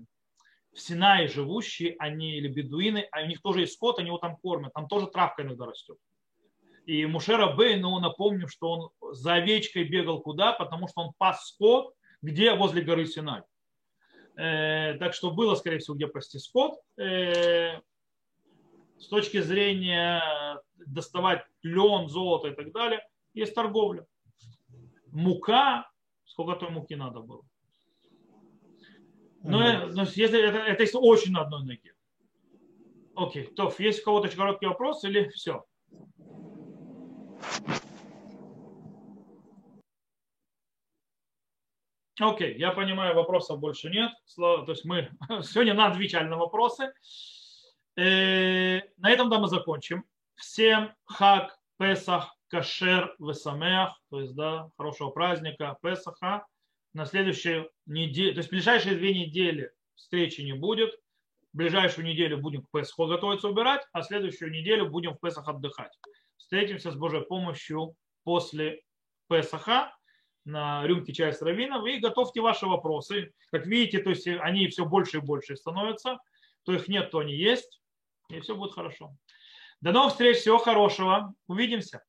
в Синае живущие, они или бедуины, а у них тоже есть скот, они его там кормят, там тоже травка иногда растет. И Мушера Бей, ну, напомню, что он за овечкой бегал куда, потому что он пас скот, где возле горы Синай. Э, так что было, скорее всего, где пасти скот. Э, с точки зрения доставать лен, золото и так далее, есть торговля. Мука, сколько той муки надо было. Но, mm-hmm. но если это, это если очень на одной ноге. Окей, то есть у кого-то короткий вопрос или все? Окей, я понимаю, вопросов больше нет. То есть мы сегодня отвечали на вопросы. Э, на этом да мы закончим. Всем хак, Песах, Кашер, Весамех, то есть, да, хорошего праздника, Песаха. На следующей неделе, то есть ближайшие две недели встречи не будет. Ближайшую неделю будем к Песаху готовиться убирать, а следующую неделю будем в Песах отдыхать. Встретимся с Божьей помощью после Песаха на рюмке чая с раввином и готовьте ваши вопросы. Как видите, то есть они все больше и больше становятся. То их нет, то они есть. И все будет хорошо. До новых встреч, всего хорошего. Увидимся.